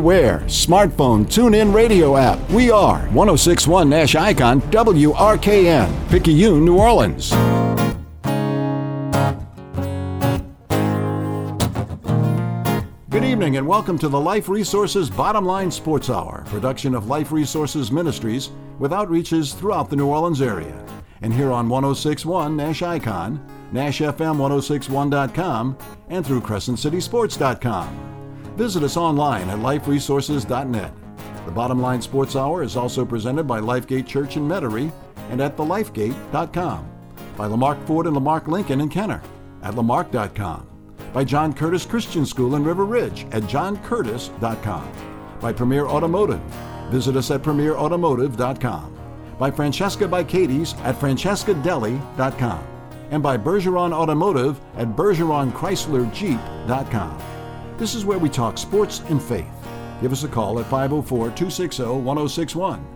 Where? Smartphone, tune in radio app. We are 1061 Nash Icon WRKN, Picayune, New Orleans. Good evening and welcome to the Life Resources Bottom Line Sports Hour, production of Life Resources Ministries with outreaches throughout the New Orleans area. And here on 1061 Nash Icon, NashFM1061.com, and through CrescentCitySports.com. Visit us online at liferesources.net. The Bottom Line Sports Hour is also presented by Lifegate Church in Metairie and at thelifegate.com, by Lamarque Ford and Lamarque Lincoln in Kenner at lamarque.com, by John Curtis Christian School in River Ridge at johncurtis.com, by Premier Automotive. Visit us at premierautomotive.com, by Francesca by Katie's at francescadeli.com, and by Bergeron Automotive at bergeronchryslerjeep.com. This is where we talk sports and faith. Give us a call at 504 260 1061.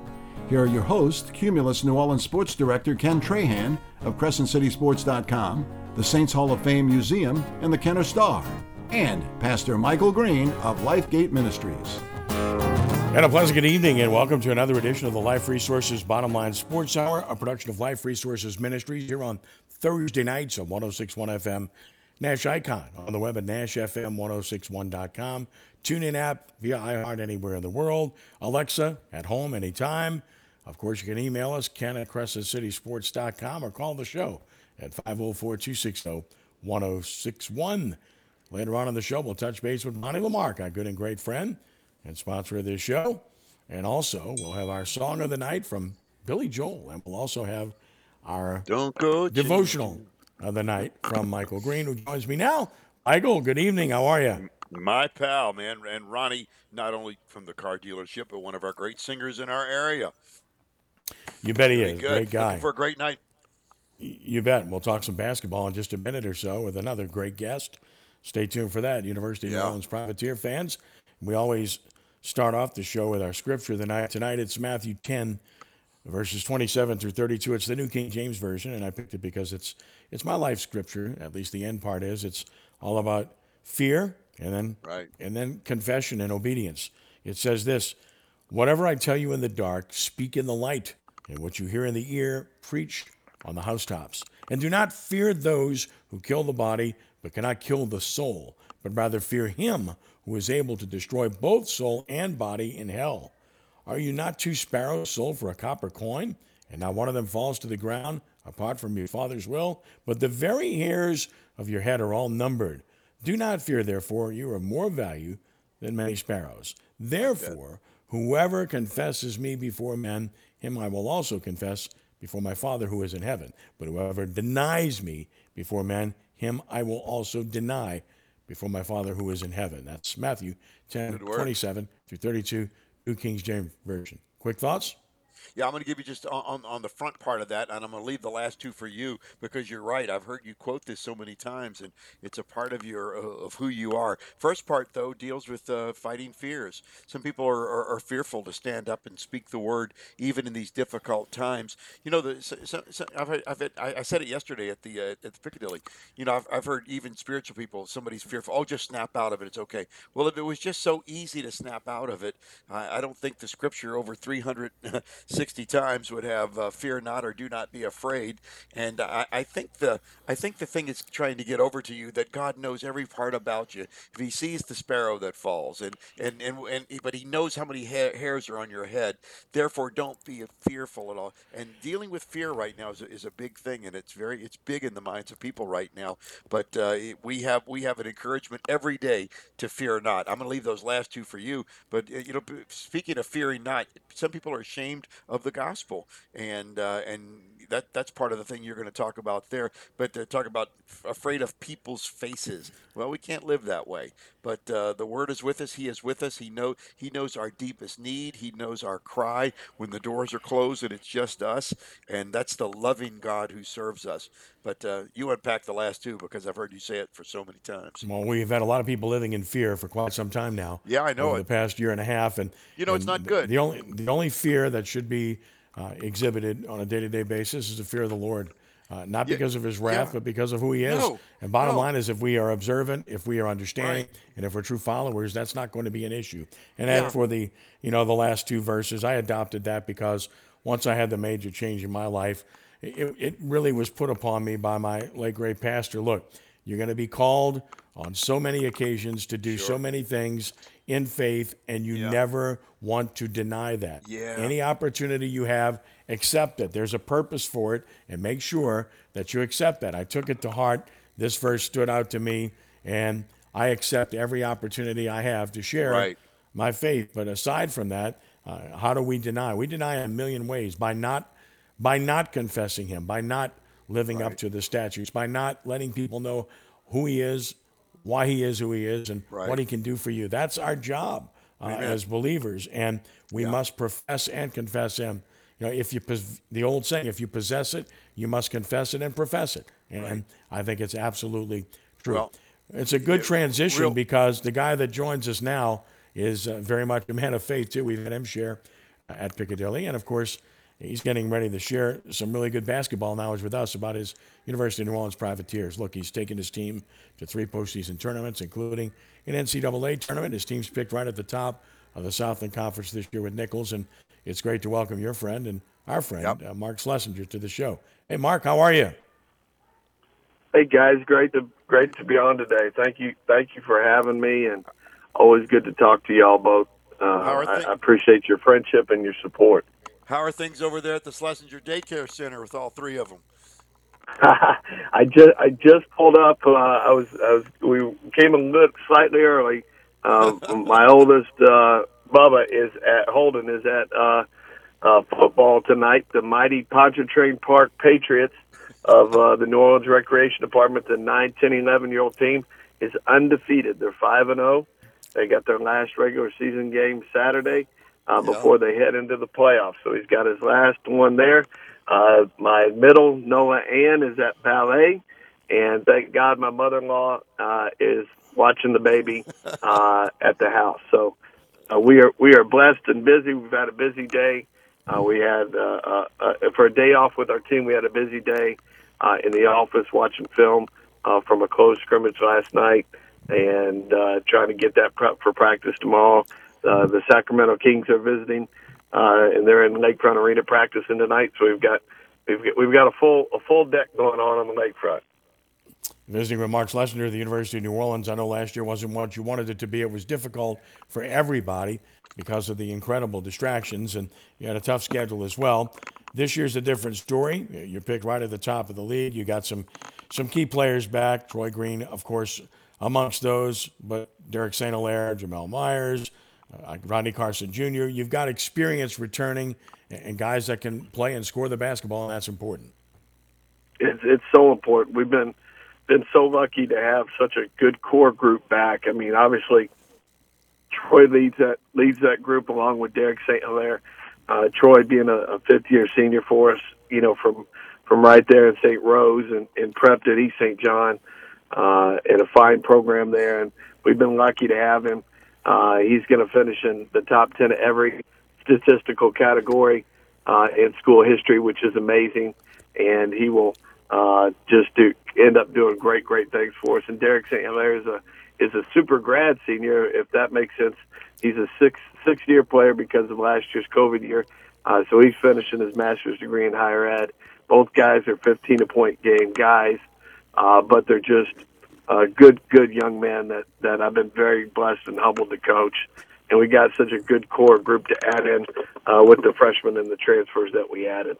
Here are your hosts Cumulus New Orleans Sports Director Ken Trahan of CrescentCitySports.com, the Saints Hall of Fame Museum, and the Kenner Star, and Pastor Michael Green of Lifegate Ministries. And a pleasant good evening, and welcome to another edition of the Life Resources Bottom Line Sports Hour, a production of Life Resources Ministries here on Thursday nights on 1061 FM Nash Icon on the web at NashFM1061.com. Tune in app via iHeart anywhere in the world. Alexa at home anytime. Of course, you can email us, ken at crescentcitysports.com or call the show at 504 260 1061. Later on in the show, we'll touch base with Monty Lamarque, our good and great friend and sponsor of this show. And also, we'll have our song of the night from Billy Joel. And we'll also have our Don't go devotional of the night from Michael Green, who joins me now. Michael, good evening. How are you? My pal, man, and Ronnie, not only from the car dealership, but one of our great singers in our area. You bet he is. Good. Great guy. Looking for a great night. You bet. We'll talk some basketball in just a minute or so with another great guest. Stay tuned for that. University of Yeah. New Orleans Privateer fans. We always start off the show with our scripture of the night. Tonight it's Matthew 10, verses 27 through 32. It's the New King James Version, and I picked it because it's it's my life scripture. At least the end part is. It's all about fear and then Right. and then confession and obedience. It says this: Whatever I tell you in the dark, speak in the light, and what you hear in the ear, preach on the housetops. And do not fear those who kill the body, but cannot kill the soul, but rather fear him who is able to destroy both soul and body in hell. Are you not two sparrows sold for a copper coin? And not one of them falls to the ground apart from your Father's will? But the very hairs of your head are all numbered. Do not fear, therefore, you are more value than many sparrows. Therefore, whoever confesses me before men, him I will also confess before my Father who is in heaven. But whoever denies me before men, him I will also deny before my Father who is in heaven. That's Matthew 10, 27 through 32, New King James Version. Quick thoughts? Yeah, I'm going to give you just on, on, on the front part of that, and I'm going to leave the last two for you because you're right. I've heard you quote this so many times, and it's a part of your uh, of who you are. First part though deals with uh, fighting fears. Some people are, are, are fearful to stand up and speak the word even in these difficult times. You know, the, so, so, I've, I've I, I said it yesterday at the uh, at the Piccadilly. You know, I've, I've heard even spiritual people. Somebody's fearful. Oh, just snap out of it. It's okay. Well, if it was just so easy to snap out of it, I, I don't think the scripture over 360 times would have uh, "Fear not" or "Do not be afraid." And I, I think the I think the thing is trying to get over to you that God knows every part about you. If He sees the sparrow that falls, and and and, and but He knows how many ha- hairs are on your head. Therefore, don't be fearful at all. And dealing with fear right now is a, is a big thing, and it's very it's big in the minds of people right now. But uh, we have we have an encouragement every day to fear not. I'm going to leave those last two for you. But uh, you know, speaking of fearing not, some people are ashamed of the gospel, and uh, and that that's part of the thing you're going to talk about there. But to talk about f- afraid of people's faces. Well, we can't live that way. But uh, the word is with us. He is with us. He know he knows our deepest need. He knows our cry when the doors are closed and it's just us. And that's the loving God who serves us. But uh, you unpack the last two because I've heard you say it for so many times. Well, we've had a lot of people living in fear for quite some time now. Yeah, I know over it. the past year and a half, and You know, it's and not the- good. The only the only fear that should be uh, exhibited on a day to day basis is the fear of the Lord. Uh, not because of his wrath, yeah. but because of who he is. No, and bottom no. line is, if we are observant, if we are understanding, Right. and if we're true followers, that's not going to be an issue. And Yeah. as for the, you know, the last two verses, I adopted that because once I had the major change in my life, it, it really was put upon me by my late great pastor. Look, you're going to be called on so many occasions to do so many things in faith, and you Yeah. never want to deny that. Yeah. Any opportunity you have, accept it. There's a purpose for it, and make sure that you accept that. I took it to heart. This verse stood out to me, and I accept every opportunity I have to share Right. my faith. But aside from that, uh, how do we deny? We deny in a million ways by not by not confessing Him, by not living up to the statutes, by not letting people know who He is, why He is who He is, and Right. what He can do for you. That's our job uh, as believers, and we Yeah. must profess and confess Him. You know, if you pos- the old saying, if you possess it, you must confess it and profess it, and I think it's absolutely true. Well, it's a good transition real- because the guy that joins us now is uh, very much a man of faith too. We've had him share at Piccadilly, and of course, he's getting ready to share some really good basketball knowledge with us about his University of New Orleans Privateers. Look, he's taken his team to three postseason tournaments, including an NCAA tournament. His team's picked right at the top of the Southland Conference this year with Nicholls, and it's great to welcome your friend and our friend Yep. uh, Mark Slessinger to the show. Hey, Mark, how are you? Hey guys, great to great to be on today. Thank you, thank you for having me, and always good to talk to y'all both. Uh, How are I, I appreciate your friendship and your support. How are things over there at the Slessinger Daycare Center with all three of them? I just I just pulled up. Uh, I was I was we came a little slightly early. Um, my oldest uh, Bubba is at Holden is at uh, uh, football tonight. The mighty Pontchartrain Park Patriots of uh, the New Orleans Recreation Department, the 9, 10, 11 year old team, is undefeated. They're five and zero. They got their last regular season game Saturday uh, Yeah. before they head into the playoffs. So he's got his last one there. Uh, my middle Noah Ann is at ballet, and thank God my mother-in-law uh, is watching the baby uh, at the house. So uh, we are we are blessed and busy. We've had a busy day. Uh, we had uh, uh, uh, for a day off with our team. We had a busy day uh, in the office watching film uh, from a close scrimmage last night, and uh, trying to get that prep for practice tomorrow. Uh, the Sacramento Kings are visiting, uh, and they're in Lakefront Arena practicing tonight. So we've got we've got, we've got a full a full deck going on on the lakefront. Visiting with Mark Slessinger at the University of New Orleans. I know last year wasn't what you wanted it to be. It was difficult for everybody because of the incredible distractions, and you had a tough schedule as well. This year's a different story. You're picked right at the top of the league. You got some some key players back. Troy Green, of course, amongst those, but Derek St. Hilaire, Jamel Myers, uh, Rodney Carson Jr. You've got experience returning and and guys that can play and score the basketball, and that's important. it's it's so important. We've been been so lucky to have such a good core group back. I mean, obviously, Troy leads that leads that group along with Derek St. Hilaire. Uh, Troy being a, a fifth year senior for us, you know, from from right there in St. Rose and, and prepped at East St. John, uh, in a fine program there, and we've been lucky to have him. Uh, he's going to finish in the top ten of every statistical category uh, in school history, which is amazing, and he will uh, just do end up doing great, great things for us. And Derek St. Hilaire is a is a super grad senior, if that makes sense. He's a six six year player because of last year's COVID year, uh, so he's finishing his master's degree in higher ed. Both guys are 15 point game guys, uh, but they're just uh, good, good young man that that I've been very blessed and humbled to coach. And we got such a good core group to add in uh, with the freshmen and the transfers that we added.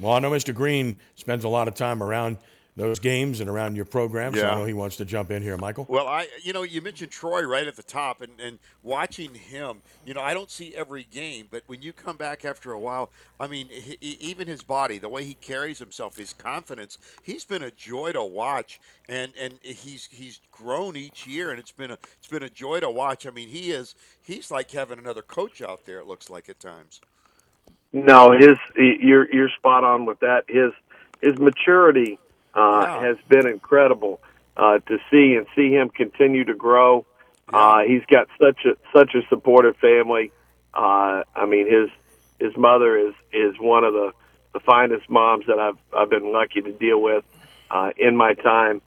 Well, I know Mr. Green spends a lot of time around those games and around your program, so I know he wants to jump in here, Michael. Well, I, you know, you mentioned Troy right at the top, and, and watching him, you know, I don't see every game, but when you come back after a while, I mean, he, he- even his body, the way he carries himself, his confidence, he's been a joy to watch, and and he's he's grown each year, and it's been a it's been a joy to watch. I mean, he is he's like having another coach out there. It looks like at times. No, his you're you're spot on with that. His his maturity uh, Yeah. has been incredible uh, to see and see him continue to grow. Uh, he's got such a such a supportive family. Uh, I mean, his his mother is is one of the the finest moms that I've I've been lucky to deal with uh, in my time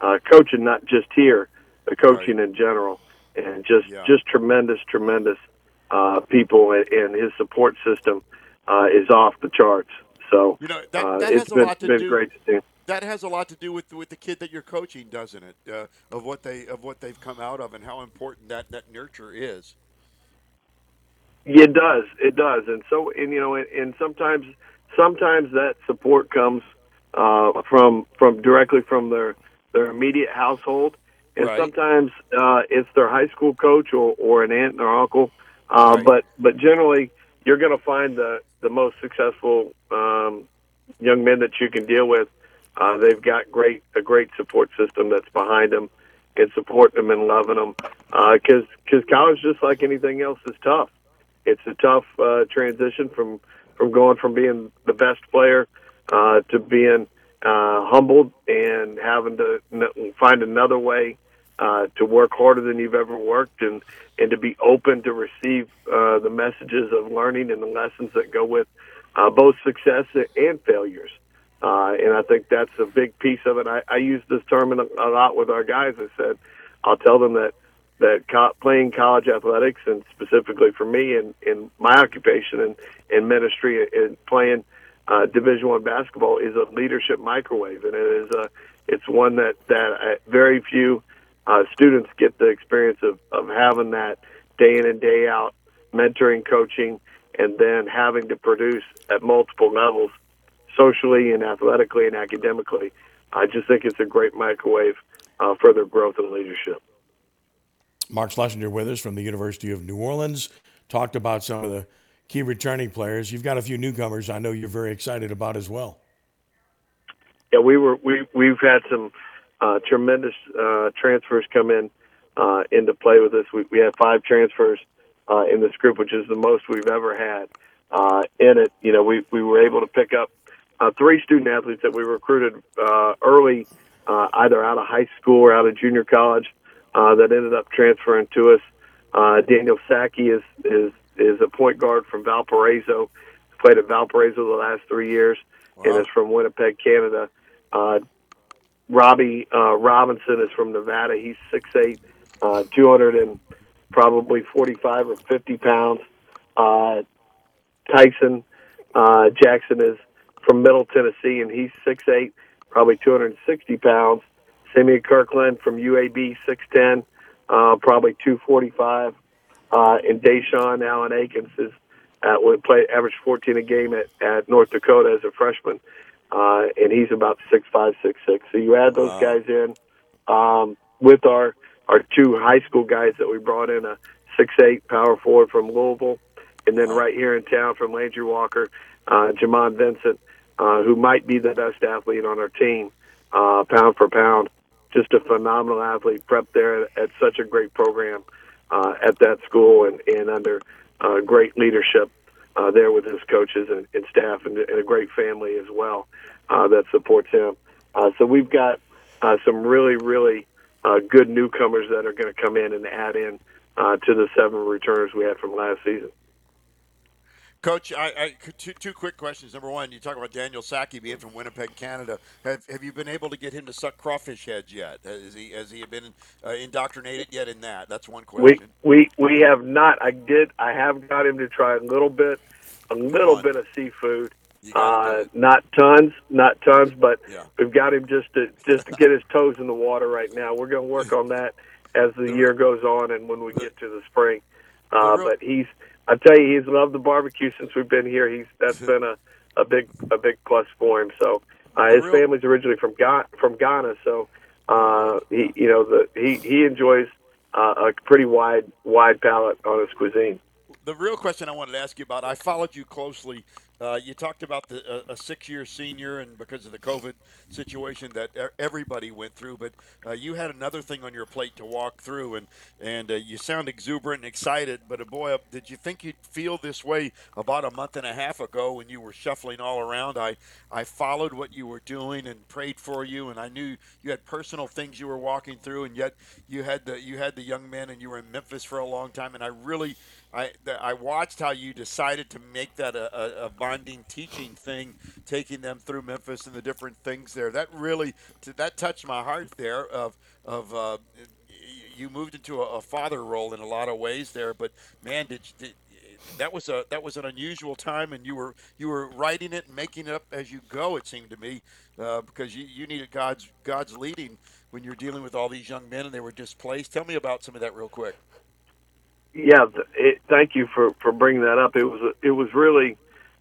uh, coaching, not just here, but coaching right. in general, and just yeah. just tremendous, tremendous uh, people, and, and his support system uh, is off the charts. So you know that, uh, that has a been, lot to do. Great to see. That has a lot to do with with the kid that you're coaching, doesn't it? Uh, of what they of what they've come out of and how important that that nurture is. It does. It does. And so, and you know, and, and sometimes, sometimes that support comes uh, from from directly from their their immediate household, and right. sometimes uh, it's their high school coach or, or an aunt or uncle. Uh, right. But but generally, you're going to find the the most successful um, young men that you can deal with. Uh, they've got great a great support system that's behind them and supporting them and loving them. Because uh, because college, just like anything else, is tough. It's a tough uh, transition from from going from being the best player uh, to being uh, humbled and having to find another way uh, to work harder than you've ever worked and and to be open to receive uh, the messages of learning and the lessons that go with uh, both success and failures. Uh, and I think that's a big piece of it. I, I use this term a, a lot with our guys. I said, I'll tell them that that co- playing college athletics and specifically for me in, in my occupation and in ministry and playing uh, Division One basketball is a leadership microwave, and it is a it's one that that uh, very few uh, students get the experience of of having that day in and day out mentoring, coaching, and then having to produce at multiple levels, socially and athletically and academically. I just think it's a great microwave uh, for their growth and leadership. Mark Slessinger with us from the University of New Orleans talked about some of the key returning players. You've got a few newcomers I know you're very excited about as well. Yeah, we were we we've had some uh, tremendous uh, transfers come in uh, into play with us. We we had five transfers uh, in this group, which is the most we've ever had uh, in it. You know, we we were able to pick up uh, three student athletes that we recruited uh, early, uh, either out of high school or out of junior college, uh, that ended up transferring to us. Uh, Daniel Sackey is is is a point guard from Valparaiso. Played at Valparaiso the last three years wow. and is from Winnipeg, Canada. Uh, Robbie uh, Robinson is from Nevada. He's six eight, uh, two hundred and probably forty five or fifty pounds. Uh, Tyson uh, Jackson is from Middle Tennessee, and he's six eight, probably two hundred and sixty pounds. Simeon Kirkland from UAB, six ten, uh, probably two forty five. Uh, and Deshaun Allen Akins is at would play average 14 a game at, at North Dakota as a freshman, uh, and he's about six five, six six. So you add those wow. guys in um, with our our two high school guys that we brought in a six eight power forward from Louisville, and then wow. right here in town from Landry Walker, uh, Jamon Vincent, uh, who might be the best athlete on our team, uh, pound for pound. Just a phenomenal athlete, prepped there at, at such a great program uh, at that school and, and under uh, great leadership uh, there with his coaches and, and staff and, and a great family as well uh, that supports him. Uh, so we've got uh, some really, really uh, good newcomers that are going to come in and add in uh, to the seven returners we had from last season. Coach, I, I, two, two quick questions. Number one, you talk about Daniel Sackey being from Winnipeg, Canada. Have, have you been able to get him to suck crawfish heads yet? Has he has he been uh, indoctrinated yet in that? That's one question. We, we we have not. I did. I have got him to try a little bit, a little bit of seafood. Uh, not tons, not tons, but yeah. we've got him just to just to get his toes in the water right now. We're going to work on that as the year goes on and when we get to the spring. Uh, but he's I tell you, he's loved the barbecue since we've been here. He's that's been a, a big a big plus for him. So uh, his family's originally from Ghana, from Ghana, so uh, he you know the he he enjoys uh, a pretty wide wide palate on his cuisine. The real question I wanted to ask you about, I followed you closely uh, you talked about the, uh, a six-year senior, and because of the COVID situation that everybody went through, but uh, you had another thing on your plate to walk through, and and uh, you sound exuberant and excited. But uh, boy, did you think you'd feel this way about a month and a half ago when you were shuffling all around? I I followed what you were doing and prayed for you, and I knew you had personal things you were walking through, and yet you had the you had the young man, and you were in Memphis for a long time, and I really I I watched how you decided to make that a, a, bonding teaching thing, taking them through Memphis and the different things there. That really that touched my heart there. Of of uh, you moved into a, a, father role in a lot of ways there, but man, did, did that was a that was an unusual time, and you were you were writing it and making it up as you go. It seemed to me uh, because you, you needed God's God's leading when you're dealing with all these young men and they were displaced. Tell me about some of that real quick. Yeah, it, thank you for for bringing that up. It was it was really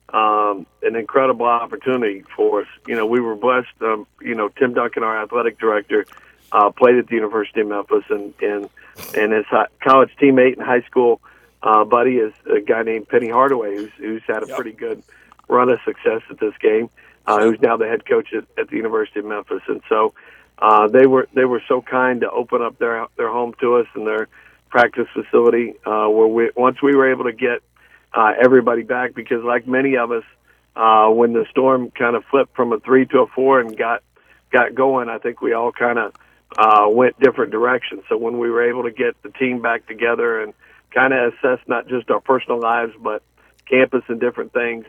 um, an incredible opportunity for us. You know, we were blessed. Um, you know, Tim Duncan, our athletic director, uh, played at the University of Memphis, and and and his college teammate in high school uh, buddy is a guy named Penny Hardaway, who's who's had a yep. pretty good run of success at this game. Uh, who's now the head coach at, at the University of Memphis, and so uh, they were they were so kind to open up their their home to us and their practice facility. Uh, where we once we were able to get uh, everybody back, because like many of us, uh, when the storm kind of flipped from a three to a four and got got going, I think we all kind of uh, went different directions. So when we were able to get the team back together and kind of assess not just our personal lives but campus and different things,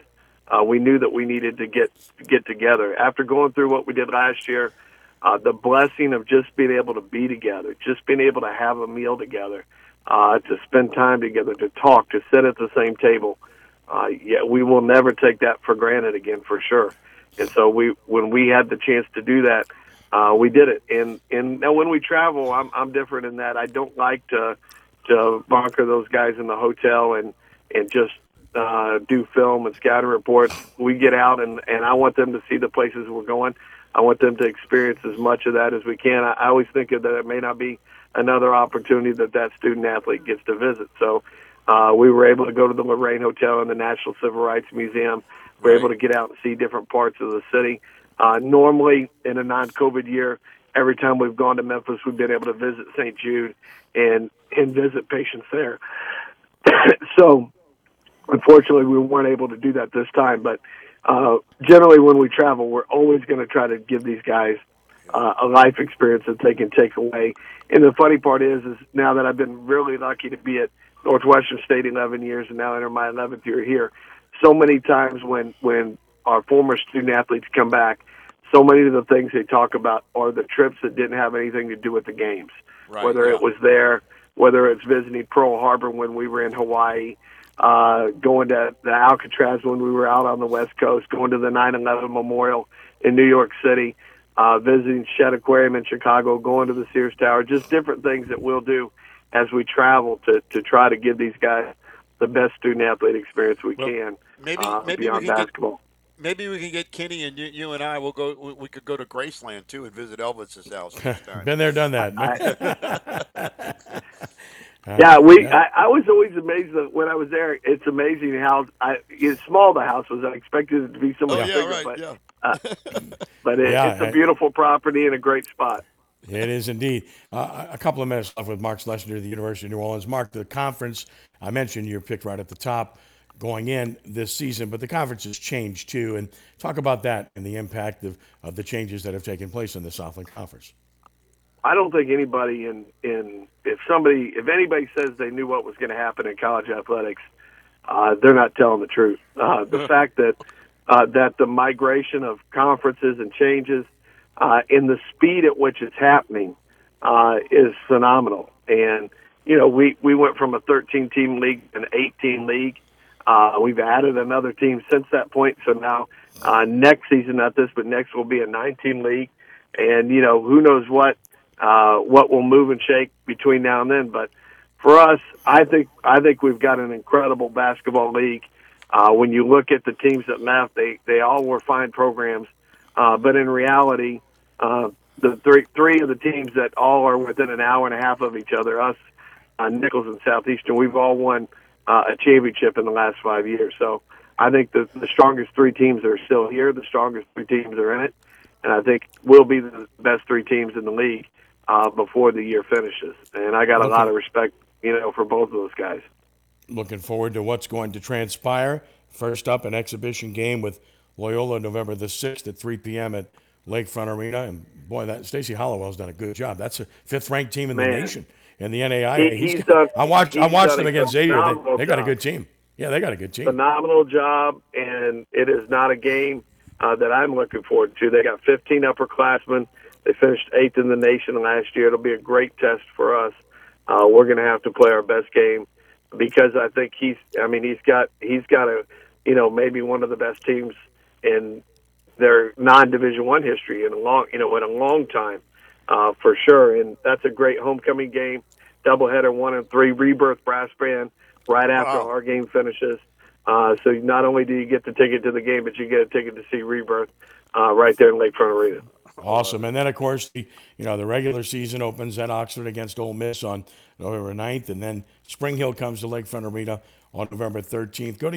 uh, we knew that we needed to get get together. After going through what we did last year, uh, the blessing of just being able to be together, just being able to have a meal together, uh, to spend time together, to talk, to sit at the same table. Uh, yeah, we will never take that for granted again, for sure. And so we, when we had the chance to do that, uh, we did it. And and now when we travel, I'm I'm different in that I don't like to to bunker those guys in the hotel and and just uh, do film and scatter reports. We get out and and I want them to see the places we're going. I want them to experience as much of that as we can. I, I always think of that it may not be another opportunity that that student athlete gets to visit. So uh, we were able to go to the Lorraine Hotel and the National Civil Rights Museum. We are able to get out and see different parts of the city. Uh, normally, in a non-COVID year, every time we've gone to Memphis, we've been able to visit St. Jude and and visit patients there. so, unfortunately, we weren't able to do that this time. But uh, generally, when we travel, we're always going to try to give these guys uh, a life experience that they can take away. And the funny part is, is now that I've been really lucky to be at Northwestern State 11 years and now enter my 11th year here, so many times when when our former student athletes come back, so many of the things they talk about are the trips that didn't have anything to do with the games. Right, whether yeah. it was there, whether it's visiting Pearl Harbor when we were in Hawaii, uh, going to the Alcatraz when we were out on the West Coast, going to the 9/11 Memorial in New York City, uh, visiting Shedd Aquarium in Chicago, going to the Sears Tower, just different things that we'll do as we travel to to try to give these guys the best student athlete experience we well, can. Maybe uh, maybe beyond we can basketball. Get, maybe we can get Kenny and you, you, and I We'll go. We could go to Graceland too and visit Elvis's house. Been there, done that. yeah, we. I, I, was always amazed that when I was there. It's amazing how I, it's small the house was. I expected it to be so much oh, yeah, bigger, right, but yeah. uh, but it, yeah, it's a beautiful property and a great spot. It is indeed. Uh, a couple of minutes left with Mark Slessinger, the University of New Orleans. Mark, the conference I mentioned, you're picked right at the top going in this season, but the conference has changed too. And talk about that and the impact of, of the changes that have taken place in the Southland Conference. I don't think anybody in in if somebody if anybody says they knew what was going to happen in college athletics, uh, they're not telling the truth. Uh, the fact that uh, that the migration of conferences and changes uh, in the speed at which it's happening uh, is phenomenal. And you know, we we went from a 13 team league an 18 league. Uh, we've added another team since that point. So now uh, next season, not this, but next will be a 19 league. And you know, who knows what uh, what will move and shake between now and then. But for us, I think I think we've got an incredible basketball league. Uh, when you look at the teams that left, they they all were fine programs, uh, but in reality, uh, the three three of the teams that all are within an hour and a half of each other, us, uh, Nicholls and Southeastern, we've all won uh, a championship in the last five years. So I think the the strongest three teams are still here. The strongest three teams are in it, and I think we'll be the best three teams in the league uh, before the year finishes. And I got a lot of respect, you know, for both of those guys. Looking forward to what's going to transpire. First up, an exhibition game with Loyola November the 6th at 3 p.m. at Lakefront Arena. And boy, that Stacy Hollowell's done a good job. That's a fifth ranked team in Man. the nation in the NAIA. He- He's- he's done- I watched. I watched them against Xavier. They, they got a good team. Yeah, they got a good team. phenomenal job, and it is not a game uh, that I'm looking forward to. They got 15 upperclassmen. They finished eighth in the nation last year. It'll be a great test for us. Uh, we're going to have to play our best game because I think he's. I mean, he's got he's got a you know maybe one of the best teams in their non-division one history in a long you know in a long time uh, for sure. And that's a great homecoming game, doubleheader one and three, rebirth brass band right after Wow. our game finishes. Uh, so not only do you get the ticket to the game, but you get a ticket to see rebirth uh, right there in Lakefront Arena. Awesome. And then, of course, the you know the regular season opens at Oxford against Ole Miss on November 9th, and then Spring Hill comes to Lakefront Arena on November 13th. Go to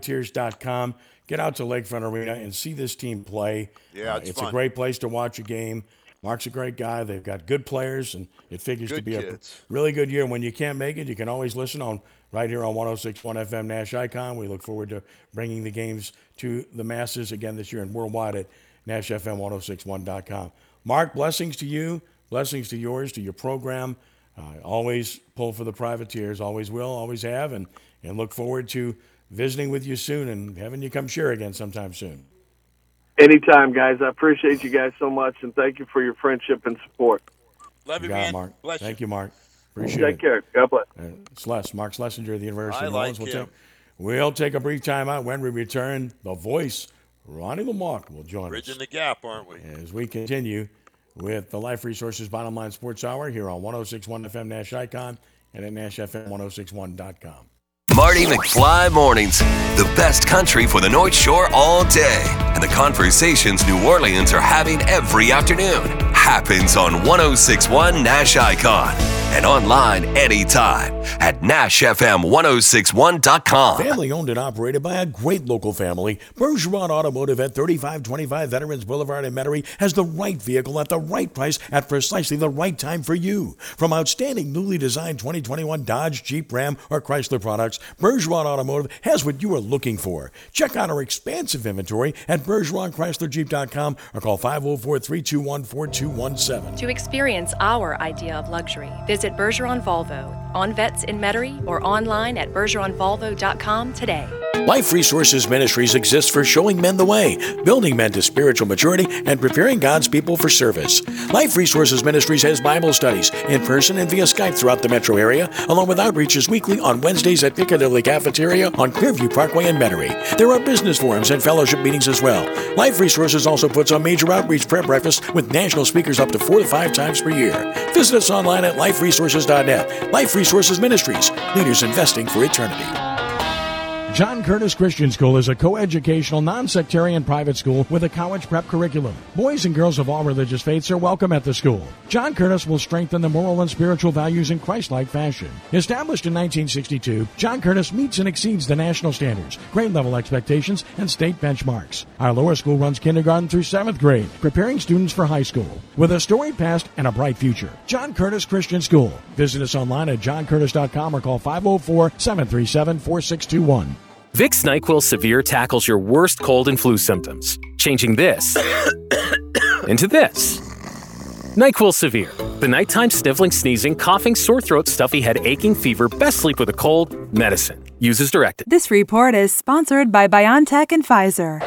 UNOprivateers.com. Get out to Lakefront Arena and see this team play. Yeah, Uh, it's it's a great place to watch a game. Mark's a great guy. They've got good players, and it figures to be kids. a really good year. When you can't make it, you can always listen on right here on 106.1 FM Nash Icon. We look forward to bringing the games to the masses again this year and worldwide at NashFM1061.com. Mark, blessings to you, blessings to yours, to your program. Uh, always pull for the privateers, always will, always have, and, and look forward to visiting with you soon and having you come share again sometime soon. Anytime, guys. I appreciate you guys so much, and thank you for your friendship and support. Love You you, got it, man. Mark. Bless Thank you. you, Mark. Appreciate Take it. care. God bless. Uh, it's Les, Mark Slessinger of the University I of New Orleans. like We'll take, we'll take a brief time out. When we return, the voice, Ronnie Lamarque, will join Bridging us the gap, aren't we? as we continue with the Life Resources Bottom Line Sports Hour here on 1061 FM Nash Icon and at NashFM1061.com. Marty McFly Mornings. The best country for the North Shore all day. And the conversations New Orleans are having every afternoon happens on 1061 Nash Icon and online anytime at NashFM1061.com. Family owned and operated by a great local family, Bergeron Automotive at 3525 Veterans Boulevard in Metairie has the right vehicle at the right price at precisely the right time for you. From outstanding newly designed 2021 Dodge, Jeep, Ram, or Chrysler products, Bergeron Automotive has what you are looking for. Check out our expansive inventory at BergeronChryslerJeep.com or call 504 321 4217. To experience our idea of luxury, visit Bergeron Volvo on Vets in Metairie or online at bergeronvolvo.com today. Life Resources Ministries exists for showing men the way, building men to spiritual maturity, and preparing God's people for service. Life Resources Ministries has Bible studies in person and via Skype throughout the metro area, along with outreaches weekly on Wednesdays at Piccadilly Cafeteria on Clearview Parkway in Metairie. There are business forums and fellowship meetings as well. Life Resources also puts on major outreach prayer breakfasts with national speakers up to four to five times per year. Visit us online at liferesources.net. Life Resources Ministries, leaders investing for eternity. John Curtis Christian School is a coeducational, non-sectarian private school with a college prep curriculum. Boys and girls of all religious faiths are welcome at the school. John Curtis will strengthen the moral and spiritual values in Christ-like fashion. Established in 1962, John Curtis meets and exceeds the national standards, grade level expectations, and state benchmarks. Our lower school runs kindergarten through seventh grade, preparing students for high school. With a storied past and a bright future, John Curtis Christian School. Visit us online at johncurtis.com or call 504 737 4621. Vicks NyQuil Severe tackles your worst cold and flu symptoms, changing this into this. NyQuil Severe, the nighttime sniffling, sneezing, coughing, sore throat, stuffy head, aching, fever, best sleep with a cold, medicine. Uses directed. This report is sponsored by BioNTech and Pfizer.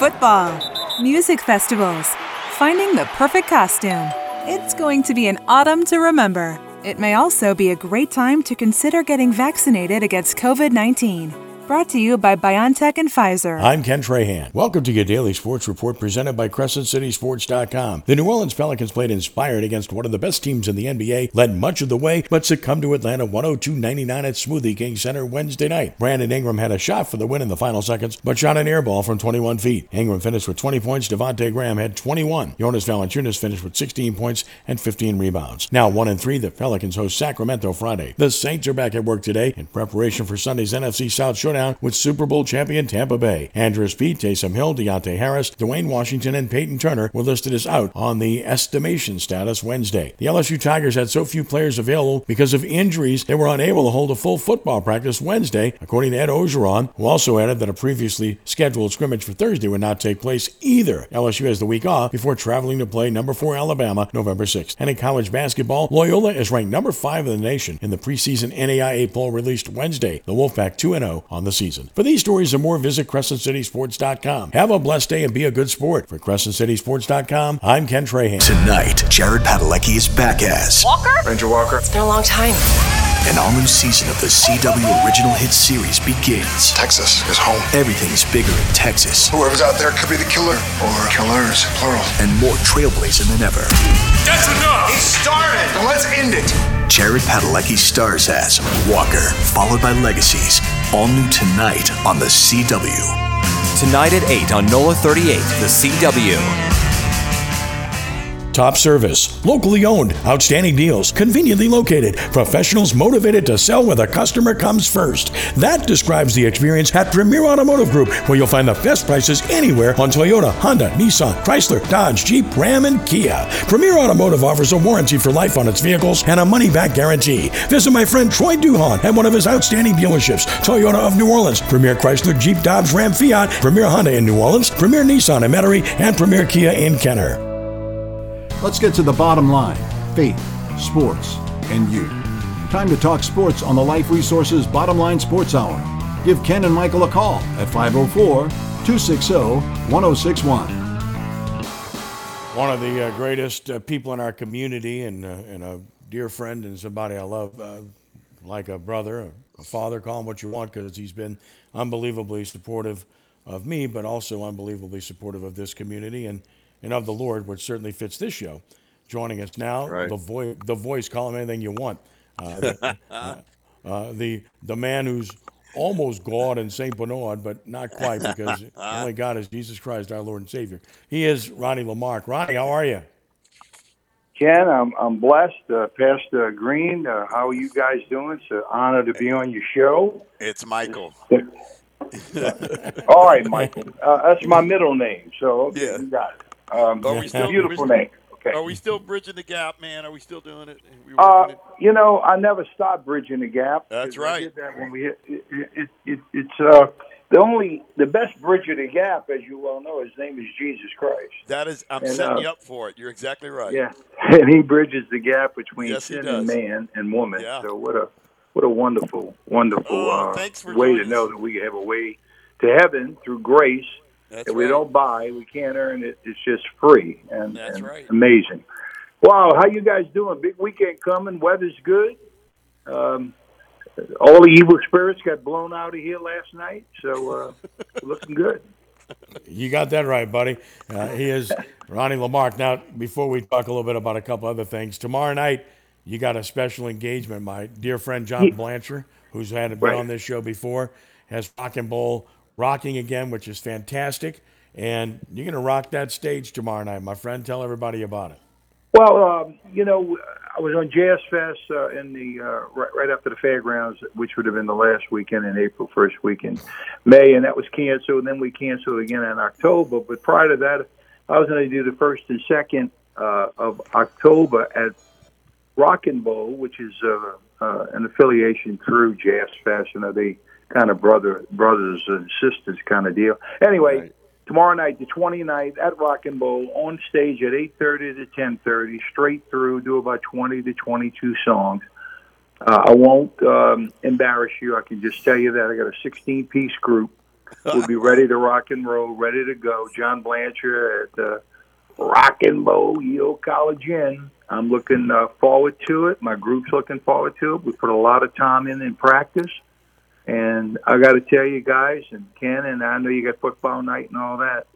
Football, music festivals, finding the perfect costume. It's going to be an autumn to remember. It may also be a great time to consider getting vaccinated against COVID 19. Brought to you by BioNTech and Pfizer. I'm Ken Trahan. Welcome to your daily sports report presented by CrescentCitySports.com. The New Orleans Pelicans played inspired against one of the best teams in the NBA, led much of the way, but succumbed to Atlanta 102-99 at Smoothie King Center Wednesday night. Brandon Ingram had a shot for the win in the final seconds, but shot an air ball from 21 feet. Ingram finished with 20 points. Devontae Graham had 21. Jonas Valanciunas finished with 16 points and 15 rebounds. Now 1 and 3, the Pelicans host Sacramento Friday. The Saints are back at work today in preparation for Sunday's NFC South Showdown showdown with Super Bowl champion Tampa Bay. Andrus Peat, Taysom Hill, Deonte Harris, Dwayne Washington, and Peyton Turner were listed as out on the estimation status Wednesday. The LSU Tigers had so few players available because of injuries they were unable to hold a full football practice Wednesday, according to Ed Orgeron, who also added that a previously scheduled scrimmage for Thursday would not take place either. LSU has the week off before traveling to play number four Alabama November 6th. And in college basketball, Loyola is ranked number five in the nation in the preseason NAIA poll released Wednesday. The Wolfpack 2 0 on the season. For these stories and more, visit CrescentCitySports.com. Have a blessed day and be a good sport. For CrescentCitySports.com, I'm Ken Trahan. Tonight, Jared Padalecki is back as Walker? Ranger Walker. It's been a long time. An all new season of the CW Original Hit Series begins. Texas is home. Everything is bigger in Texas. Whoever's out there could be the killer or killers, plural. And more trailblazing than ever. That's enough! He started! Now let's end it! Jared Padalecki stars as Walker, followed by Legacies. All new tonight on the CW. Tonight at 8 on NOLA 38, the CW. Top service, locally owned, outstanding deals, conveniently located, professionals motivated to sell where the customer comes first. That describes the experience at Premier Automotive Group, where you'll find the best prices anywhere on Toyota, Honda, Nissan, Chrysler, Dodge, Jeep, Ram, and Kia. Premier Automotive offers a warranty for life on its vehicles and a money back guarantee. Visit my friend Troy Duhon at one of his outstanding dealerships Toyota of New Orleans, Premier Chrysler, Jeep, Dodge, Ram, Fiat, Premier Honda in New Orleans, Premier Nissan in Metairie, and Premier Kia in Kenner. Let's get to the bottom line faith, sports, and you. Time to talk sports on the Life Resources Bottom Line Sports Hour. Give Ken and Michael a call at 504 260 1061. One of the uh, greatest uh, people in our community and, uh, and a dear friend and somebody I love uh, like a brother, a father, call him what you want because he's been unbelievably supportive of me, but also unbelievably supportive of this community. And and of the Lord, which certainly fits this show. Joining us now, Right. the voice, the voice, call him anything you want. Uh, the, uh, uh, the the man who's almost God in Saint Bernard, but not quite because the only God is Jesus Christ, our Lord and Savior. He is Ronnie Lamarque. Ronnie, how are you? Ken, I'm I'm blessed. Uh, Pastor Green, uh, how are you guys doing? It's an honor to be on your show. It's Michael. All right, Michael. Uh, that's my middle name, so okay, Yeah. you got it. Um, Are we still beautiful name. Okay. Are we still bridging the gap, man? Are we still doing it? We Uh, it? you know, I never stopped bridging the gap. That's I right. did that when we hit. It, it, it, it's uh, the only the best bridge of the gap, as you well know. His name is Jesus Christ. That is, I'm and, setting uh, you up for it. You're exactly right. Yeah, and he bridges the gap between Yes, sin and man and woman. Yeah. So what a what a wonderful, wonderful Oh, uh, way to know that we have a way to heaven through grace That's that we right. don't buy, we can't earn it. It's just free and, That's and right. amazing. Wow, how you guys doing? Big weekend coming. Weather's good. Um, all the evil spirits got blown out of here last night, so uh, looking good. You got that right, buddy. Uh, he is Ronnie Lamarque. Now, before we talk a little bit about a couple other things, tomorrow night you got a special engagement. My dear friend John Yeah. Blancher, who's had been Right. on this show before, has Rock and Bowl rocking again, which is fantastic. And you're going to rock that stage tomorrow night, my friend. Tell everybody about it. Well, um, you know, I was on Jazz Fest uh, in the uh, right, right after the fairgrounds, which would have been the last weekend in April, first week in May, and that was canceled. And then we canceled again in October. But prior to that, I was going to do the first and second uh, of October at Rockin' Bowl, which is uh, uh, an affiliation through Jazz Fest. You know, they kind of brother brothers and sisters kind of deal. Anyway, tomorrow night, the 29th at Rock and Bowl, on stage at 8:30 to 10:30, straight through, do about 20 to 22 songs. Uh, I won't um, embarrass you. I can just tell you that I got a 16-piece group. We'll be ready to rock and roll, ready to go. John Blancher at the uh, and Bowl, Ye Olde College Inn. I'm looking uh, forward to it. My group's looking forward to it. We put a lot of time in in practice. And I got to tell you guys, and Ken, and I know you got football night and all that,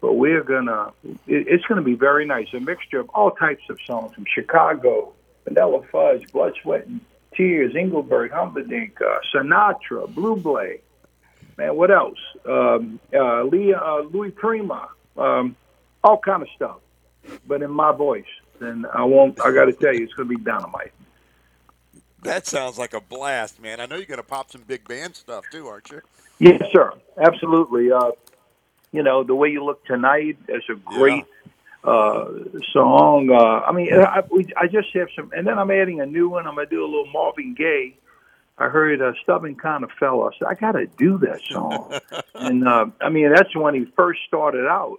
but we're gonna. It, it's gonna be very nice. A mixture of all types of songs from Chicago, Vanilla Fudge, Blood, Sweat, and Tears, Engelbert, Humperdinck, uh, Sinatra, Blue Blade. Man, what else? Um, uh, Lee, uh, Louis Prima, um, all kind of stuff, but in my voice. And I won't. I got to tell you, it's gonna be dynamite. That sounds like a blast, man. I know you're going to pop some big band stuff too, aren't you? Yes, sir. Absolutely. Uh, you know, the way you look tonight is a great uh, song. Uh, I mean, I, we, I just have some, and then I'm adding a new one. I'm gonna do a little Marvin Gaye. I heard a stubborn kind of fella. I said, I got to do that song. and uh, I mean, that's when he first started out.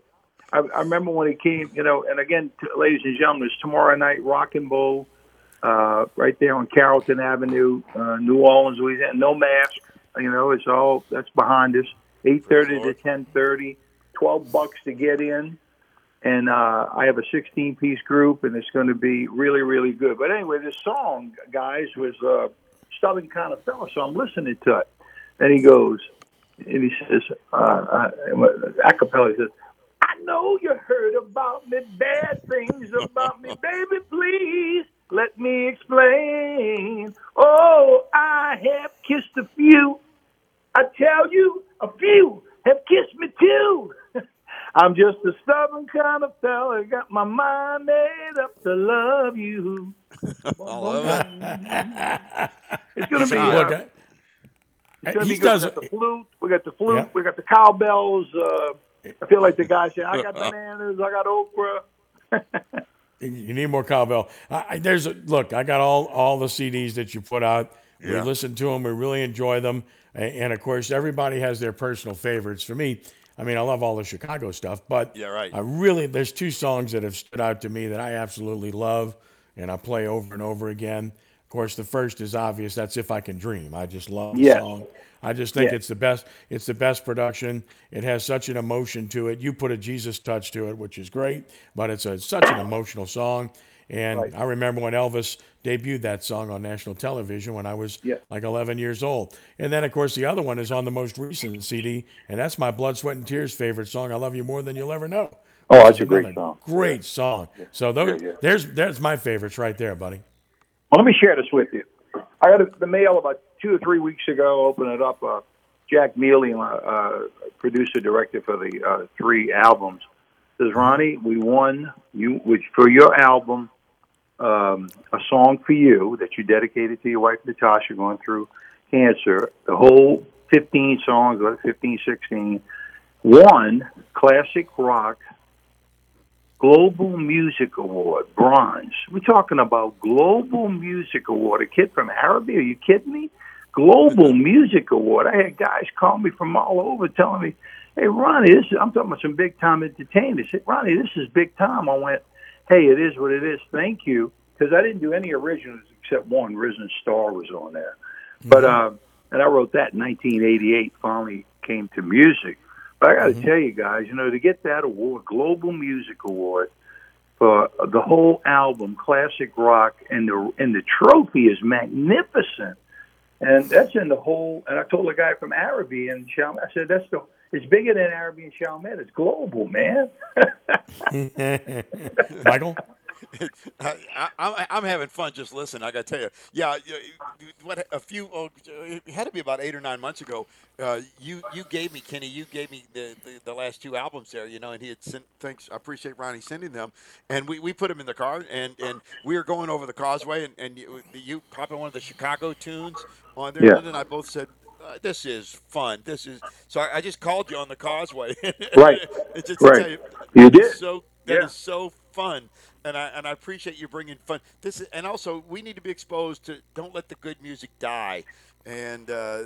I, I remember when he came, you know, and again, t- ladies and gentlemen, it's tomorrow night, Rock and Bowl, uh, right there on Carrollton Avenue, uh, New Orleans, Louisiana. No mask, you know, it's all that's behind us. Eight thirty to ten thirty. Twelve bucks to get in, and uh, I have a sixteen piece group, and it's going to be really, really good. But anyway, this song, guys, was a stubborn kind of fella, so I'm listening to it, and he goes, and he says, uh, uh, a cappella, he says. I know you heard about me, bad things about me, baby. Please let me explain. Oh, I have kissed a few. I tell you, a few have kissed me too. I'm just a stubborn kind of fella. Got my mind made up to love you. I love it. It's gonna be. See, Uh, look, it's gonna he be good. does- We got the flute. We got the flute. Yeah. We got the cowbells. Uh, I feel like the guy said, "I got bananas. I got okra." You need more cowbell. I, I, there's a, look. I got all all the CDs that you put out. We listen to them. We really enjoy them. A- And, of course, everybody has their personal favorites. For me, I mean, I love all the Chicago stuff, but Yeah, right. I really there's two songs that have stood out to me that I absolutely love, and I play over and over again. Of course, the first is obvious. That's "If I Can Dream." I just love the Yes. song. I just think Yes. it's the best. It's the best production. It has such an emotion to it. You put a Jesus touch to it, which is great. But it's a, such an emotional song. And Right. I remember when Elvis debuted that song on national television when I was Yeah. like 11 years old. And then, of course, the other one is on the most recent CD, and that's my Blood, Sweat, and Tears favorite song. I love you more than you'll ever know. Oh, that's is a great song. Great song. So those, Yeah, yeah. there's there's my favorites right there, buddy. Well, let me share this with you. I got the mail about two or three weeks ago. Open it up. Uh, Jack Mealy, uh, uh, producer director for the uh, three albums, says Ronnie, we won you which for your album, um, a song for you that you dedicated to your wife Natasha going through cancer. The whole 15 songs, what 15, 16, won classic rock Global Music Award, bronze. We're talking about Global Music Award. A kid from Arabi? Are you kidding me? Global Music Award. I had guys call me from all over telling me, "Hey, Ronnie, this is, I'm talking about some big time entertainers. Hey, Ronnie, this is big time." I went, "Hey, it is what it is. Thank you," because I didn't do any originals except one. Risen Star was on there, but uh, and I wrote that in 1988. Finally came to music. But I got to tell you guys, you know, to get that award, Global Music Award for the whole album, classic rock, and the and the trophy is magnificent. And that's in the whole. And I told the guy from Arabi and Chalmette, I said, "That's the. It's bigger than Arabi and Chalmette. It's global, man." Michael? I, I, I'm- I'm having fun just listening. I got to tell you, yeah, you- you- what a few oh, it had to be about eight or nine months ago. Uh, you you gave me Kenny, you gave me the, the, the last two albums there, you know, and he had sent. Thanks, I appreciate Ronnie sending them, and we, we put them in the car, and, and we were going over the causeway, and, and you, you popping one of the Chicago tunes on there, Yeah. and then I both said. Uh, this is fun. This is so. I, I just called you on the causeway, Right. Right. tell you, You did. So that is Yeah. so fun, and I and I appreciate you bringing fun. This is, and also we need to be exposed to. Don't let the good music die, and uh,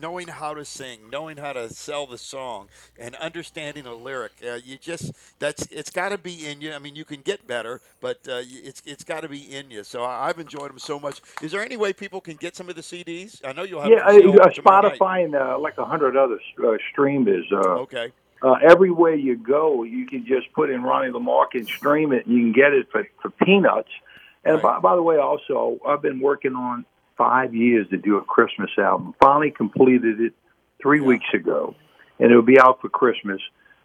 knowing how to sing, knowing how to sell the song, and understanding a lyric. Uh, you just that's it's got to be in you. I mean, you can get better, but uh, it's it's got to be in you. So I, I've enjoyed them so much. Is there any way people can get some of the CDs? I know you'll have. yeah, a show uh, tomorrow night. Spotify and uh, like a hundred other uh, streamers. Uh, Okay. uh, everywhere you go, you can just put in Ronnie Lamarque and stream it, and you can get it for, for peanuts. And by, by the way, also, I've been working on five years to do a Christmas album. Finally completed it three weeks ago, and it'll be out for Christmas.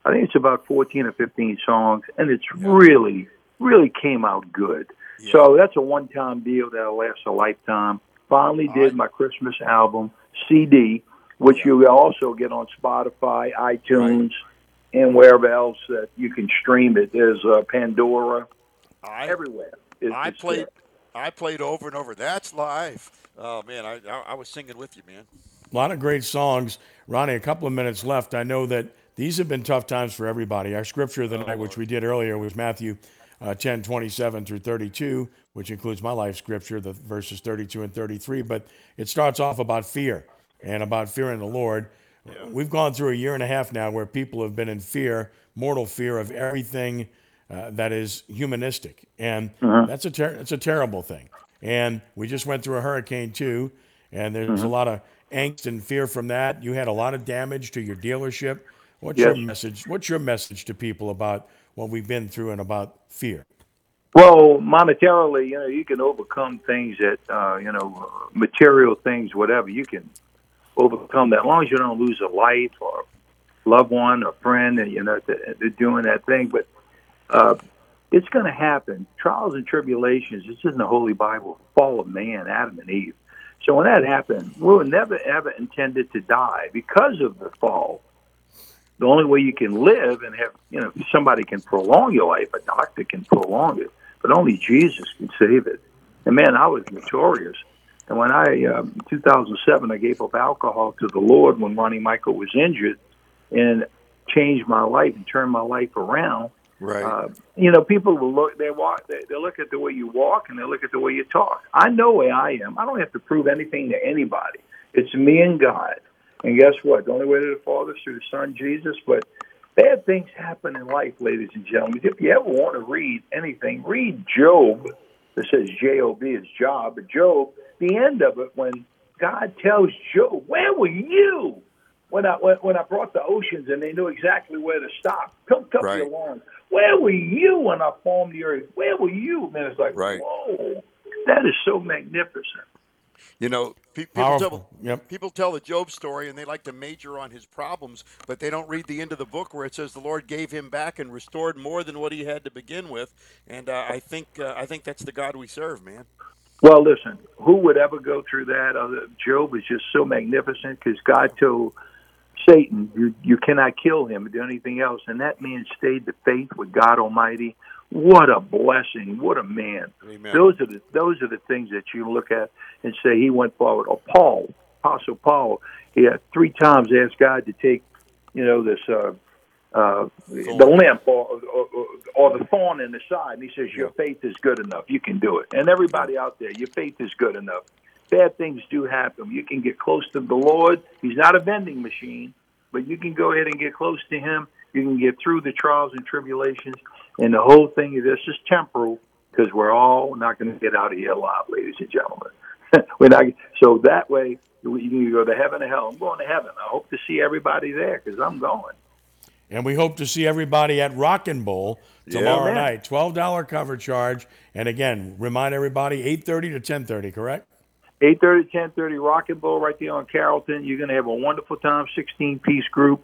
I think it's about 14 or 15 songs, and it's really, really came out good. So that's a one time deal that'll last a lifetime. Finally did my Christmas album, CD, which you will also get on Spotify, iTunes, and wherever else that you can stream it. There's uh, Pandora, I, everywhere. It's- I played. there. I played over and over. That's life. Oh man, I, I, I was singing with you, man. A lot of great songs. Ronnie, a couple of minutes left. I know that these have been tough times for everybody. Our scripture of the Oh, night, which we did earlier, was Matthew uh, 10, 27 through 32, which includes my life scripture, the verses 32 and 33. But it starts off about fear and about fearing the Lord. We've gone through a year and a half now where people have been in fear, mortal fear of everything uh, that is humanistic. And that's, a ter- that's a terrible thing. And we just went through a hurricane too, and there's a lot of angst and fear from that. You had a lot of damage to your dealership. What's your message? What's your message to people about what we've been through and about fear? Well, monetarily, you know, you can overcome things that, uh, you know, material things, whatever. You can overcome that as long as you don't lose a life or loved one or friend, and you know, they're doing that thing. But uh, it's going to happen. Trials and tribulations. This is in the Holy Bible. Fall of man, Adam and Eve. So when that happened, we were never ever intended to die because of the fall. The only way you can live and have, you know, somebody can prolong your life, a doctor can prolong it, but only Jesus can save it. And man, I was notorious. And when I, um, 2007, I gave up alcohol to the Lord when Ronnie Michael was injured, and changed my life and turned my life around. Right. Uh, you know, people will look. They walk. They, they look at the way you walk, and they look at the way you talk. I know where I am. I don't have to prove anything to anybody. It's me and God. And guess what? The only way to the Father is through the Son Jesus. But bad things happen in life, ladies and gentlemen. If you ever want to read anything, read Job. That says J O B is job. Job, the end of it, when God tells Job, "Where were you?" When I when, when I brought the oceans and they knew exactly where to stop, Come up Right. your lawn. Where were you when I formed the earth? Where were you? Man, it's like, Right. whoa, that is so magnificent. You know, pe- people Powerful. tell Yep. people tell the Job story, and they like to major on his problems, but they don't read the end of the book where it says the Lord gave him back and restored more than what he had to begin with. And uh, I think uh, I think that's the God we serve, man. Well, listen, who would ever go through that? Job is just so magnificent because God told Satan, you, you cannot kill him or do anything else. And that man stayed the faith with God Almighty. What a blessing. What a man. Amen. Those are the those are the things that you look at and say he went forward. Or Paul, Apostle Paul, he had three times asked God to take, you know, this uh uh, the limp or, or, or the thorn in the side. And he says, Your faith is good enough. You can do it. And everybody out there, your faith is good enough. Bad things do happen. You can get close to the Lord. He's not a vending machine, but you can go ahead and get close to Him. You can get through the trials and tribulations. And the whole thing of this is temporal because we're all not going to get out of here alive, ladies and gentlemen. we're not, so that way, you can go to heaven or hell. I'm going to heaven. I hope to see everybody there because I'm going. And we hope to see everybody at Rockin' Bowl tomorrow man. night. Twelve dollar cover charge. And again, remind everybody eight thirty to ten thirty. Correct? Eight thirty, ten thirty, Rock and Bowl right there on Carrollton. You're gonna have a wonderful time. Sixteen piece group.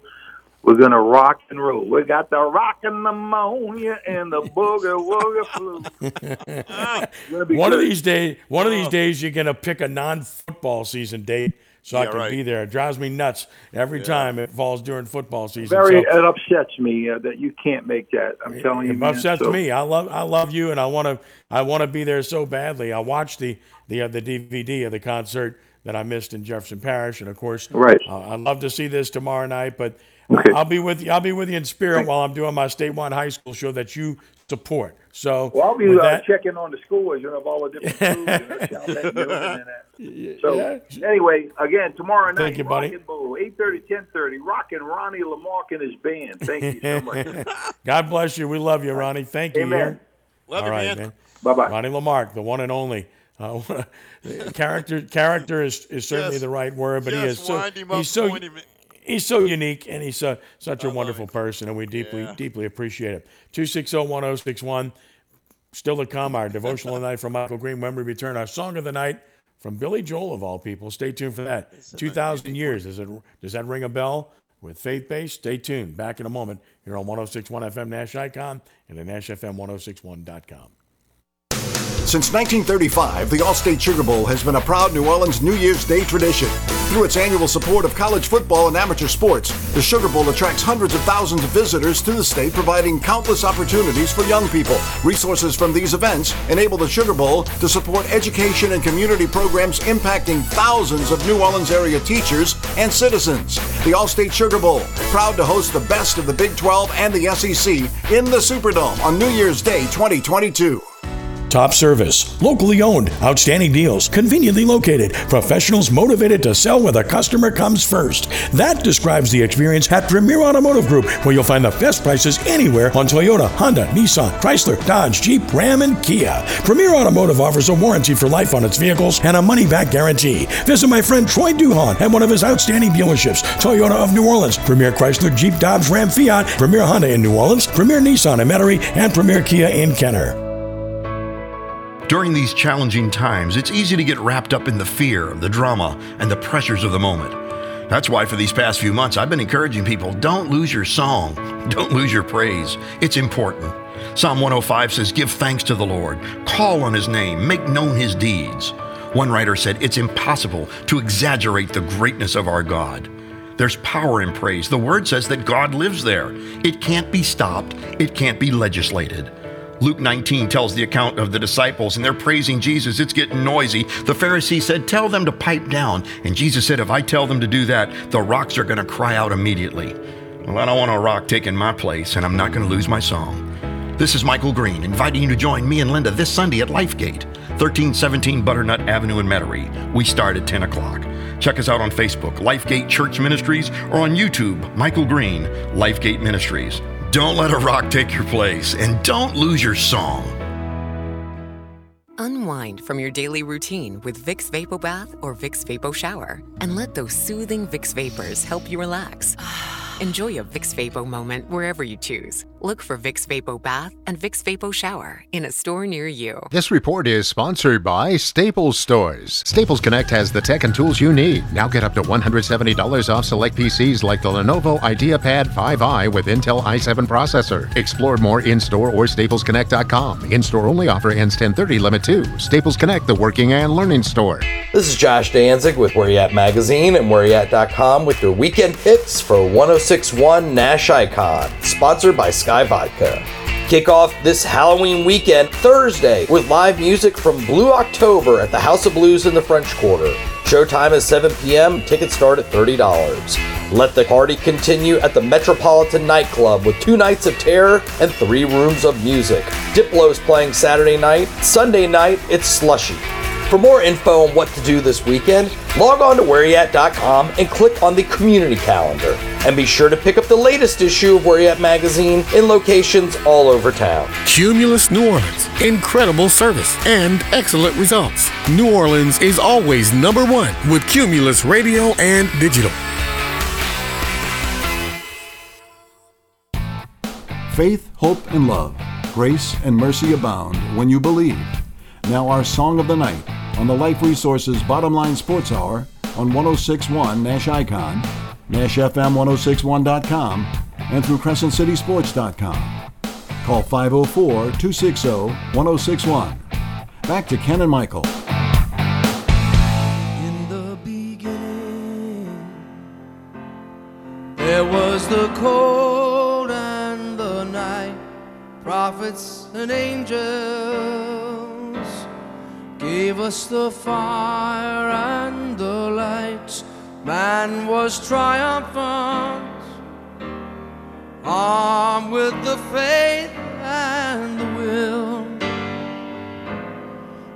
We're gonna rock and roll. We got the rockin' pneumonia and the booger wooger flu. It's gonna one of these days, one of these days, you're gonna pick a non-football season date so I Yeah, can right. be there. It drives me nuts every time it falls during football season. Very, So- it upsets me uh, that you can't make that. I'm telling you, It man. upsets So- me. I love I love you, and I want to I want to be there so badly. I watched the the uh, the DVD of the concert that I missed in Jefferson Parish, and of course, Right. Uh, I'd love to see this tomorrow night, but Okay. I'll be with you. I'll be with you in spirit while I'm doing my statewide high school show that you support. So Well, I'll be uh, that, checking on the scores, you know, of all the different schools. You know, and. So yeah. anyway, again, tomorrow night, Thank you, buddy. Rock and Bowl, 8.30, 10.30, rocking Ronnie Lamarque and his band. Thank you so much. God bless you. We love you, Ronnie. Thank you. Amen. Here. Love All you, right, man. Bye-bye. Ronnie Lamarque, the one and only. Uh, character character is, is certainly Just- the right word, but he is so him up, he's so point him in. He's so unique and he's so, such a wonderful person, and we deeply Yeah. deeply appreciate it. Two six zero one zero six one. Still to come, our devotional of the night from Michael Green. When we return, our song of the night from Billy Joel of all people. Stay tuned for that. Two thousand years. Does it does that ring a bell? With faith based, stay tuned. Back in a moment here on 1061 FM Nash Icon and at NashFM1061.com. Since 1935, the Allstate Sugar Bowl has been a proud New Orleans New Year's Day tradition. Through its annual support of college football and amateur sports, the Sugar Bowl attracts hundreds of thousands of visitors to the state, providing countless opportunities for young people. Resources from these events enable the Sugar Bowl to support education and community programs impacting thousands of New Orleans area teachers and citizens. The All-State Sugar Bowl, proud to host the best of the Big 12 and the SEC in the Superdome on New Year's Day 2022. Top service, locally owned, outstanding deals, conveniently located, professionals motivated to sell where the customer comes first. That describes the experience at Premier Automotive Group, where you'll find the best prices anywhere on Toyota, Honda, Nissan, Chrysler, Dodge, Jeep, Ram, and Kia. Premier Automotive offers a warranty for life on its vehicles and a money back guarantee. Visit my friend Troy Duhon at one of his outstanding dealerships Toyota of New Orleans, Premier Chrysler, Jeep, Dodge, Ram, Fiat, Premier Honda in New Orleans, Premier Nissan in Metairie, and Premier Kia in Kenner. During these challenging times, it's easy to get wrapped up in the fear, the drama, and the pressures of the moment. That's why for these past few months, I've been encouraging people don't lose your song, don't lose your praise. It's important. Psalm 105 says, Give thanks to the Lord, call on his name, make known his deeds. One writer said, It's impossible to exaggerate the greatness of our God. There's power in praise. The word says that God lives there. It can't be stopped, it can't be legislated. Luke 19 tells the account of the disciples, and they're praising Jesus. It's getting noisy. The Pharisee said, Tell them to pipe down. And Jesus said, If I tell them to do that, the rocks are going to cry out immediately. Well, I don't want a rock taking my place, and I'm not going to lose my song. This is Michael Green, inviting you to join me and Linda this Sunday at Lifegate, 1317 Butternut Avenue in Metairie. We start at 10 o'clock. Check us out on Facebook, Lifegate Church Ministries, or on YouTube, Michael Green, Lifegate Ministries. Don't let a rock take your place, and don't lose your song. Unwind from your daily routine with Vicks Vapo Bath or Vicks Vapo Shower, and let those soothing Vicks vapors help you relax. Enjoy a Vicks Vapo moment wherever you choose. Look for Vicks Vapo Bath and Vicks Vapo Shower in a store near you. This report is sponsored by Staples Stores. Staples Connect has the tech and tools you need. Now get up to $170 off select PCs like the Lenovo IdeaPad 5i with Intel i7 processor. Explore more in-store or staplesconnect.com. In-store only offer ends 1030 limit 2. Staples Connect, the working and learning store. This is Josh Danzig with Where Y'at Magazine and WhereYat.com with your weekend picks for 1061 Nash Icon, sponsored by Vodka. Kick off this Halloween weekend Thursday with live music from Blue October at the House of Blues in the French Quarter. Showtime is 7 p.m. Tickets start at $30. Let the party continue at the Metropolitan Nightclub with two nights of terror and three rooms of music. Diplo's playing Saturday night. Sunday night, it's Slushii. For more info on what to do this weekend, log on to whereyat.com and click on the community calendar. And be sure to pick up the latest issue of Where Y'at magazine in locations all over town. Cumulus New Orleans. Incredible service and excellent results. New Orleans is always number one with Cumulus Radio and Digital. Faith, hope, and love, grace and mercy abound when you believe. Now, our song of the night on the Life Resources Bottom Line Sports Hour on 1061 Nash Icon, NashFM1061.com, and through CrescentCitySports.com. Call 504 260 1061. Back to Ken and Michael. In the beginning, there was the cold and the night, prophets and angels gave us the fire and the light. Man was triumphant, armed with the faith and the will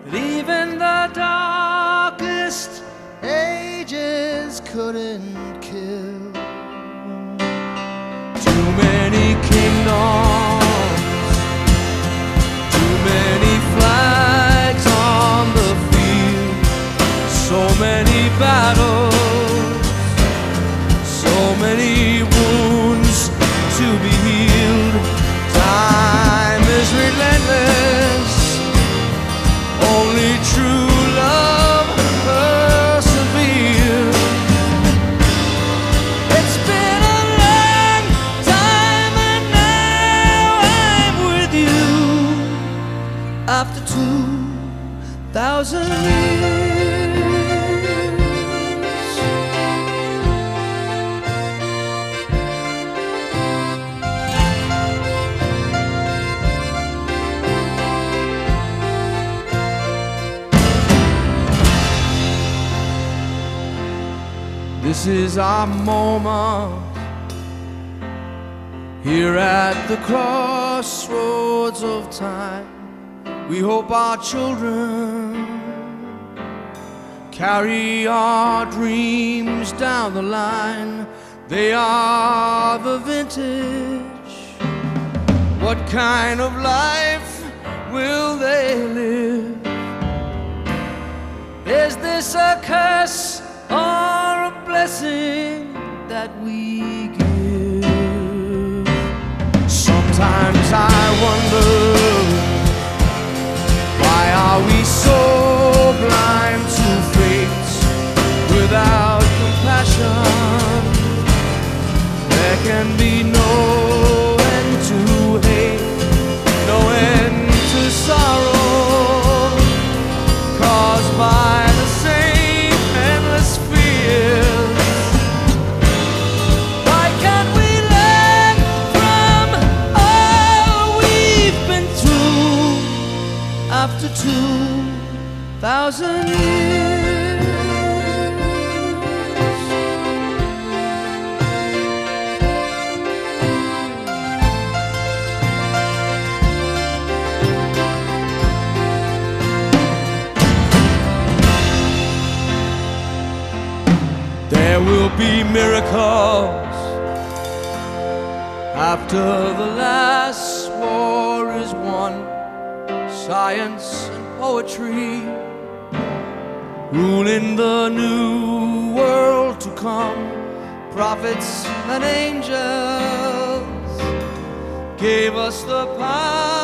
that even the darkest ages couldn't kill. Our moment here at the crossroads of time. We hope our children carry our dreams down the line. They are the vintage. What kind of life will they live? Is this a curse or blessing that we give? Sometimes I wonder why are we so blind to fate without be miracles after the last war is won. Science and poetry ruling the new world to come. Prophets and angels gave us the power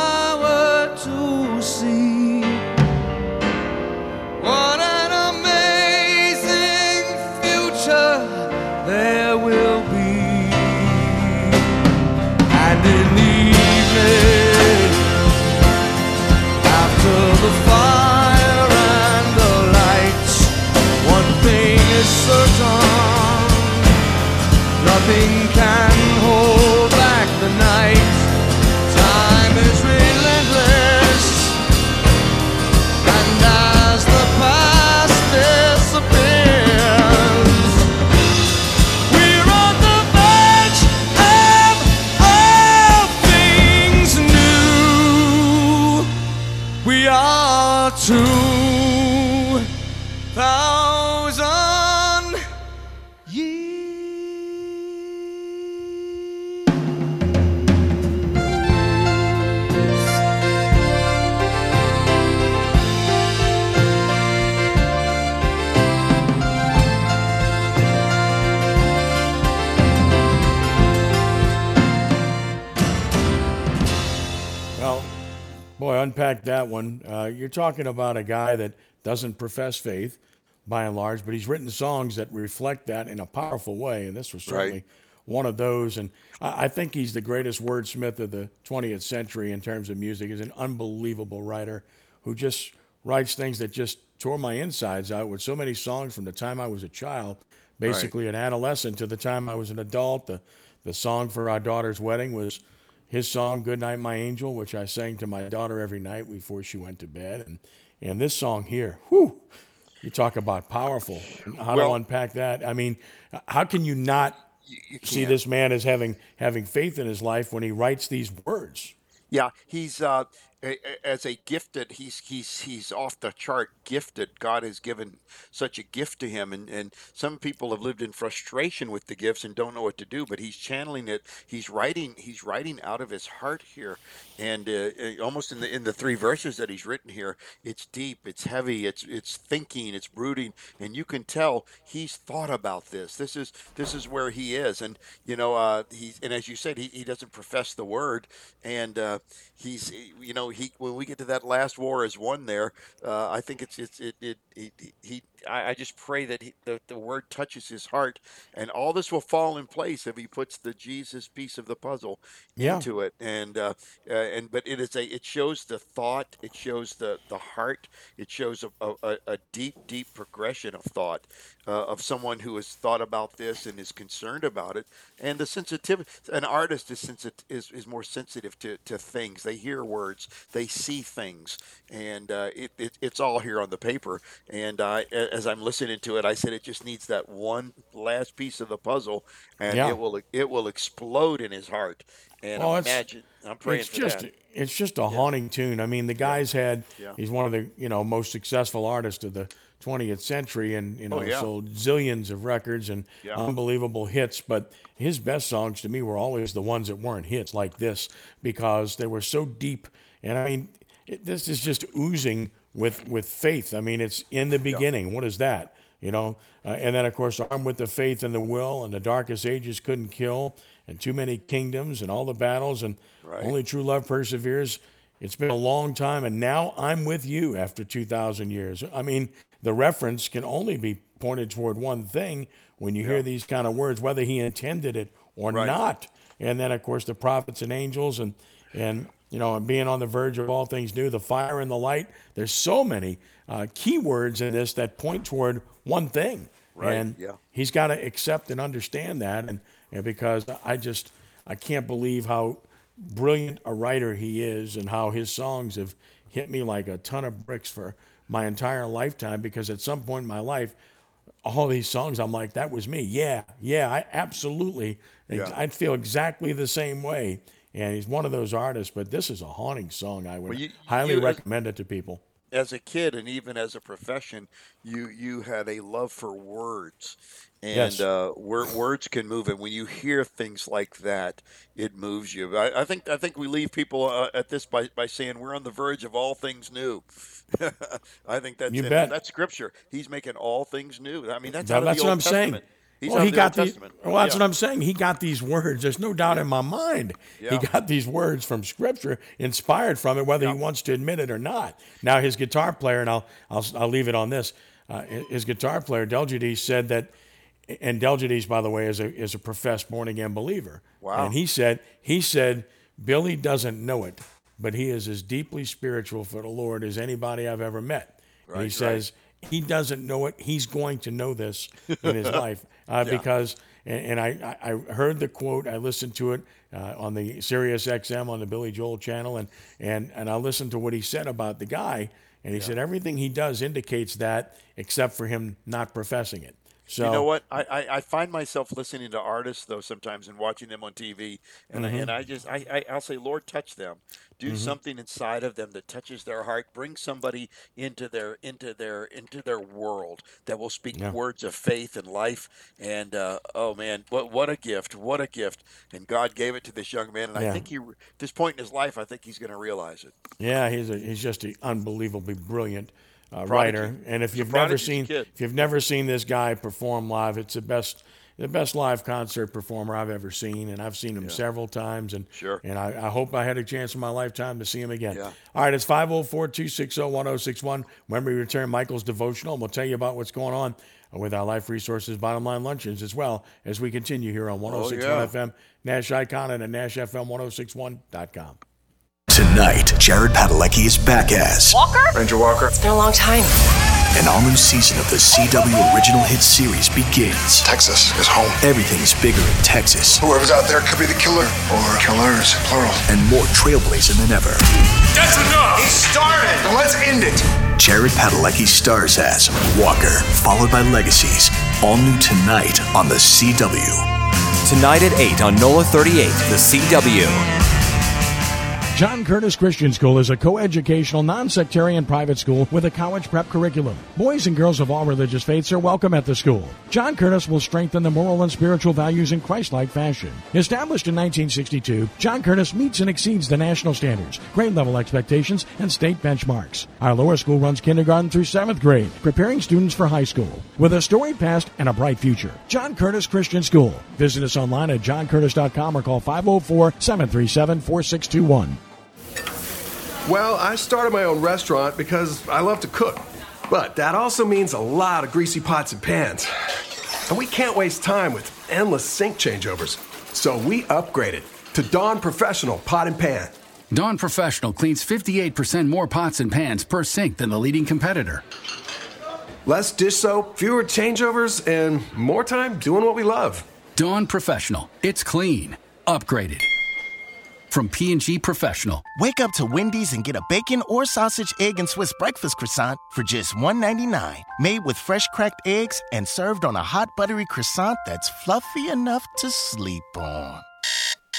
certain nothing can hold back the night. Time is relentless. And as the past disappears, we're on the verge of things new. We are two thousand unpack that one. Uh, you're talking about a guy that doesn't profess faith, by and large, but he's written songs that reflect that in a powerful way, and this was certainly Right. one of those. And I, I think he's the greatest wordsmith of the 20th century in terms of music. He's an unbelievable writer who just writes things that just tore my insides out with so many songs from the time I was a child, basically an adolescent, to the time I was an adult. The, the song for our daughter's wedding was his song "Good Night, My Angel," which I sang to my daughter every night before she went to bed, and and this song here, whew, you talk about powerful. How Well- to unpack that? I mean, how can you not see can't. this man as having having faith in his life when he writes these words? Yeah, he's uh, as a gifted. He's he's he's off the chart gifted. God has given such a gift to him, and and some people have lived in frustration with the gifts and don't know what to do. But he's channeling it. He's writing. He's writing out of his heart here, and uh, uh, almost in the in the three verses that he's written here, it's deep, it's heavy, it's it's thinking, it's brooding, and you can tell he's thought about this. This is this is where he is, and you know uh, he's and as you said, he, he doesn't profess the word, and uh, he's you know he when we get to that last war is won there. Uh, I think it's it's it it, it he. I, I just pray that he, the, the word touches his heart, and all this will fall in place if he puts the Jesus piece of the puzzle Yeah. into it. And uh, uh, and but it is a it shows the thought, it shows the the heart, it shows a, a, a- deep deep progression of thought uh, of someone who has thought about this and is concerned about it. And the sensitivity, an artist is sensit- is, is more sensitive to, to things. They hear words, they see things, and uh, it, it it's all here on the paper. And uh, as I'm listening to it, I said it just needs that one last piece of the puzzle, and Yeah. it will it will explode in his heart. And Oh, it's- imagine, I'm praying it's for just that. it's just a haunting tune. I mean, the guy's had Yeah. he's one of the you know most successful artists of the 20th century, and you know Oh, yeah. sold zillions of records and Yeah. unbelievable hits. But his best songs to me were always the ones that weren't hits like this because they were so deep. And I mean, it, this is just oozing with with faith. I mean, it's in the beginning. What is that? You know, uh, and then of course, armed with the faith and the will, and the darkest ages couldn't kill, and too many kingdoms, and all the battles, and only true love perseveres. It's been a long time, and now I'm with you after 2,000 years. I mean, the reference can only be pointed toward one thing when you hear these kind of words, whether he intended it or Right. not. And then, of course, the prophets and angels, and and you know, and being on the verge of all things new, the fire and the light. There's so many uh, key words in this that point toward one thing, Right, and yeah. he's got to accept and understand that. And, and because I just I can't believe how brilliant a writer he is, and how his songs have hit me like a ton of bricks for my entire lifetime. Because at some point in my life, all these songs, I'm like, that was me. Yeah, yeah, I absolutely. Yeah. I'd feel exactly the same way. And he's one of those artists, but this is a haunting song. I would Well, you- highly you- recommend it to people. as a kid and even as a profession, you you had a love for words, and Yes. uh, wor- words can move. And when you hear things like that, it moves you. I, I think I think we leave people uh, at this by, by saying we're on the verge of all things new. I think that's You it. bet. that's scripture. He's making all things new. I mean that's That- out of that's the what Old I'm saying. He's well, he the got these. Well, that's Yeah. what I'm saying. He got these words. There's no doubt in my mind. Yeah. He got these words from Scripture, inspired from it, whether he wants to admit it or not. Now, his guitar player, and I'll I'll, I'll leave it on this. Uh, his guitar player, Delgides, said that, and Delgides, by the way, is a is a professed born again believer. Wow. And he said he said Billy doesn't know it, but he is as deeply spiritual for the Lord as anybody I've ever met. Right, and he Right, says he doesn't know it. He's going to know this in his life uh, Yeah. because, and, and I, I heard the quote. I listened to it uh, on the Sirius XM on the Billy Joel channel, and and and I listened to what he said about the guy, and he said everything he does indicates that, except for him not professing it. So you know what? I, I, I find myself listening to artists though sometimes and watching them on TV, and I, Mhm. and I just I, I I'll say, Lord, touch them, do Mhm. something inside of them that touches their heart, bring somebody into their into their into their world that will speak Yeah. words of faith and life. And uh, oh man, what what a gift! What a gift! And God gave it to this young man, and I think he at this point in his life, I think he's going to realize it. Yeah, he's a, he's just an unbelievably brilliant uh, writer. And if you've never seen kid. if you've never seen this guy perform live, it's the best the best live concert performer I've ever seen, and I've seen him several times. And Sure. and I, I hope I had a chance in my lifetime to see him again. Yeah. All right, it's 504-260-1061. When we return, Michael's devotional, and we'll tell you about what's going on with our Life Resources Bottom Line Luncheons as well as we continue here on 1061 yeah. FM, Nash Icon, and at NashFM1061.com. Tonight, Jared Padalecki is back as Walker? Ranger Walker. It's been a long time. An all new season of the CW original hit series begins. Texas is home. Everything is bigger in Texas, Whoever's out there could be the killer or killers, plural. and more trailblazing than ever. That's enough! He started! Now let's end it! Jared Padalecki stars as Walker, followed by Legacies. All new tonight on the CW. Tonight at 8 on NOLA 38, the CW. John Curtis Christian School is a coeducational, non-sectarian private school with a college prep curriculum. Boys and girls of all religious faiths are welcome at the school. John Curtis will strengthen the moral and spiritual values in Christ-like fashion. Established in 1962, John Curtis meets and exceeds the national standards, grade level expectations, and state benchmarks. Our lower school runs kindergarten through seventh grade, preparing students for high school. With a storied past and a bright future, John Curtis Christian School. Visit us online at johncurtis.com or call 504-737-4621. Well, I started my own restaurant because I love to cook. But that also means a lot of greasy pots and pans. And we can't waste time with endless sink changeovers. So we upgraded to Dawn Professional Pot and Pan. Dawn Professional cleans 58% more pots and pans per sink than the leading competitor. Less dish soap, fewer changeovers, and more time doing what we love. Dawn Professional. It's clean. Upgraded. From P&G Professional. Wake up to Wendy's and get a bacon or sausage, egg, and Swiss breakfast croissant for just $1.99. Made with fresh cracked eggs and served on a hot buttery croissant that's fluffy enough to sleep on.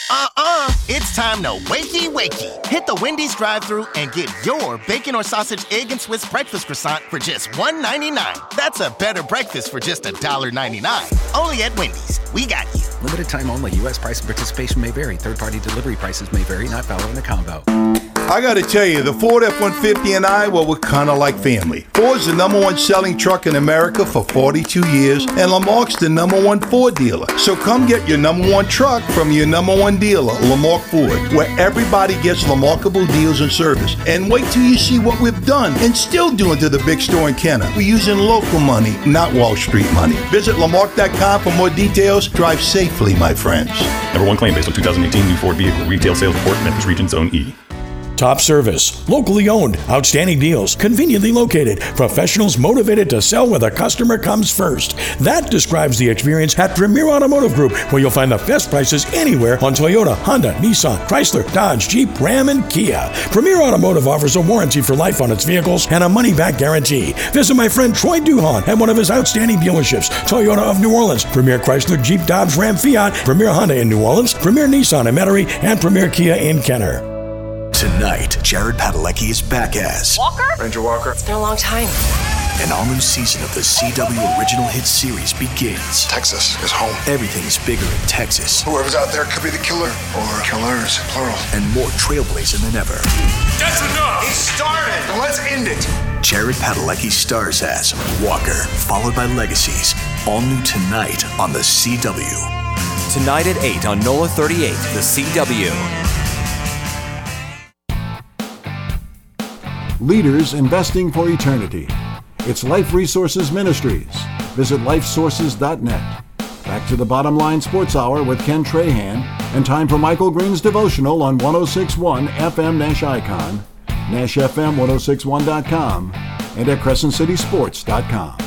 Uh-uh, it's time to wakey wakey. Hit the Wendy's drive-thru and get your bacon or sausage, egg, and Swiss breakfast croissant for just $1.99. That's a better breakfast for just $1.99. Only at Wendy's. We got you. Limited time only. U.S. price and participation may vary. Third-party delivery prices may vary. Not valid in the combo. I gotta tell you, the Ford F-150 and I, well, we're kinda like family. Ford's the number one selling truck in America for 42 years, and Lamarque's the number one Ford dealer. So come get your number one truck from your number one dealer, Lamarque Ford, where everybody gets remarkable deals and service. And wait till you see what we've done and still doing to the big store in Kenner. We're using local money, not Wall Street money. Visit Lamarque.com for more details. Drive safely, my friends. Number one claim based on 2018 new Ford vehicle retail sales report, Memphis Region Zone E. Top service, locally owned, outstanding deals, conveniently located, professionals motivated to sell where the customer comes first. That describes the experience at Premier Automotive Group, where you'll find the best prices anywhere on Toyota, Honda, Nissan, Chrysler, Dodge, Jeep, Ram, and Kia. Premier Automotive offers a warranty for life on its vehicles and a money back guarantee. Visit my friend Troy Duhon at one of his outstanding dealerships Toyota of New Orleans, Premier Chrysler, Jeep, Dodge, Ram, Fiat, Premier Honda in New Orleans, Premier Nissan in Metairie, and Premier Kia in Kenner. Tonight, Jared Padalecki is back as Walker? Ranger Walker. It's been a long time. An all new season of the CW original hit series begins. Texas is home. Everything is bigger in Texas. Whoever's out there could be the killer or killers, plural. And more trailblazing than ever. That's enough! He started! Now let's end it! Jared Padalecki stars as Walker, followed by Legacies. All new tonight on the CW. Tonight at 8 on NOLA 38, the CW. Leaders Investing for Eternity. It's Life Resources Ministries. Visit lifesources.net. Back to the bottom line sports hour with Ken Trahan, and time for Michael Green's devotional on 1061 FM Nash Icon, NashFM1061.com, and at CrescentCitySports.com.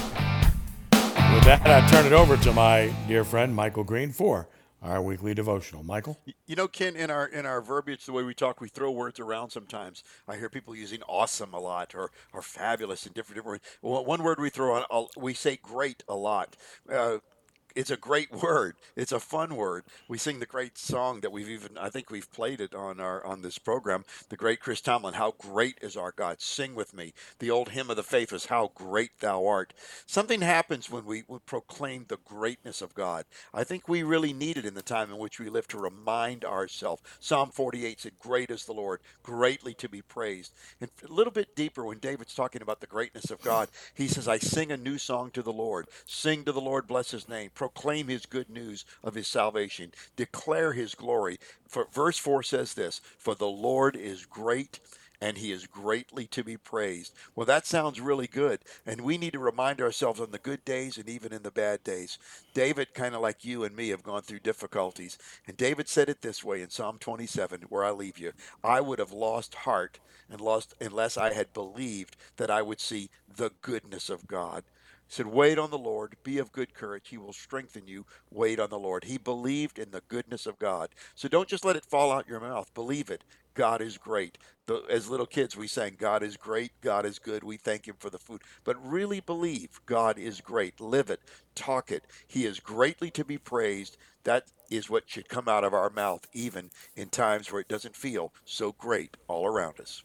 With that, I turn it over to my dear friend Michael Green for our weekly devotional. Michael? You know, Ken, in our in our verbiage, the way we talk, we throw words around sometimes. I hear people using awesome a lot or, or fabulous and different, different words. Well, one word we throw on, we say great a lot. Uh, it's a great word. It's a fun word. We sing the great song that we've even I think we've played it on our on this program. The great Chris Tomlin, "How great is our God." Sing with me. The old hymn of the faith is "How great Thou art." Something happens when we, we proclaim the greatness of God. I think we really need it in the time in which we live to remind ourselves. Psalm 48 said, "Great is the Lord, greatly to be praised." And a little bit deeper, when David's talking about the greatness of God, he says, "I sing a new song to the Lord. Sing to the Lord, bless His name." Proclaim his good news of his salvation, declare his glory. For verse 4 says this, for the Lord is great and he is greatly to be praised. Well, that sounds really good. And we need to remind ourselves on the good days and even in the bad days. David, kind of like you and me, have gone through difficulties. And David said it this way in Psalm 27, where I leave you I would have lost heart and lost unless I had believed that I would see the goodness of God. Said, Wait on the Lord, be of good courage. He will strengthen you. Wait on the Lord. He believed in the goodness of God. So don't just let it fall out your mouth. Believe it. God is great. The, as little kids, we sang, God is great, God is good, we thank Him for the food. But really believe God is great. Live it, talk it. He is greatly to be praised. That is what should come out of our mouth, even in times where it doesn't feel so great all around us.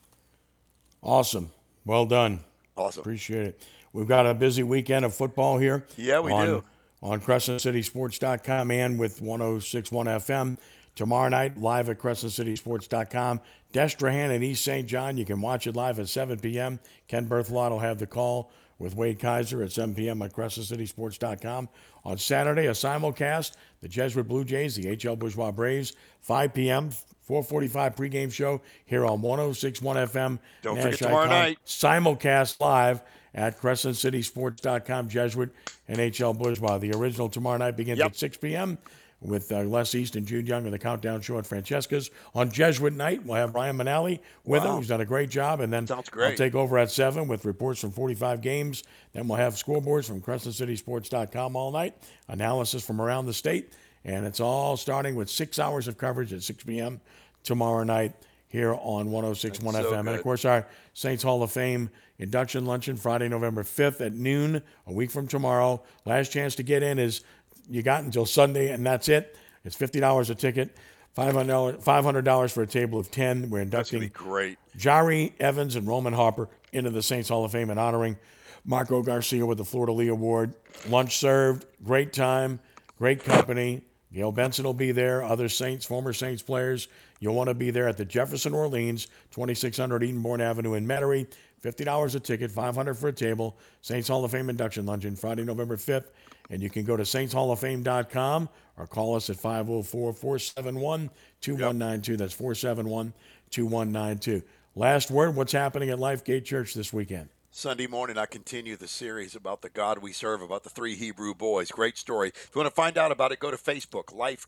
Awesome. Well done. Awesome. Appreciate it. We've got a busy weekend of football here. Yeah, we on, do. On CrescentCitySports.com and with 1061 FM. Tomorrow night, live at CrescentCitySports.com. Destrehan and East St. John. You can watch it live at 7 p.m. Ken Berthelot will have the call with Wade Kaiser at 7 p.m. at CrescentCitySports.com. On Saturday, a simulcast, the Jesuit Blue Jays, the HL Bourgeois Braves, 5 p.m. 445 pregame show here on 1061 FM. Don't Nash forget tomorrow Icon. night. Simulcast live at CrescentCitySports.com, Jesuit NHL HL Bourgeois. The original tomorrow night begins Yep. at 6 p.m. with uh, Les East and Jude Young and the Countdown Show at Francesca's. On Jesuit night, we'll have Ryan Manali with Wow. him. He's done a great job. And then Sounds I'll take over at 7 with reports from 45 games. Then we'll have scoreboards from CrescentCitySports.com all night, analysis from around the state. And it's all starting with six hours of coverage at 6 p.m. tomorrow night here on 1061 That's so FM. And of course, our Saints Hall of Fame induction luncheon Friday, November 5th at noon, a week from tomorrow. Last chance to get in is you got until Sunday, and that's it. It's $50 a ticket. $500, $500 for a table of 10. We're inducting Great. Jahri Evans and Roman Harper into the Saints Hall of Fame and honoring Marco Garcia with the Fleur-de-Lis Award. Lunch served, great time, great company. Gayle Benson will be there, other Saints, former Saints players. You'll want to be there at the Jefferson Orleans, 2600 Edenborn Avenue in Metairie. $50 a ticket, 500 for a table. Saints Hall of Fame induction luncheon Friday, November 5th. And you can go to saintshalloffame.com or call us at 504 471 2192. That's 471 2192. Last word what's happening at Lifegate Church this weekend? Sunday morning, I continue the series about the God we serve, about the three Hebrew boys. Great story. If you want to find out about it, go to Facebook, Life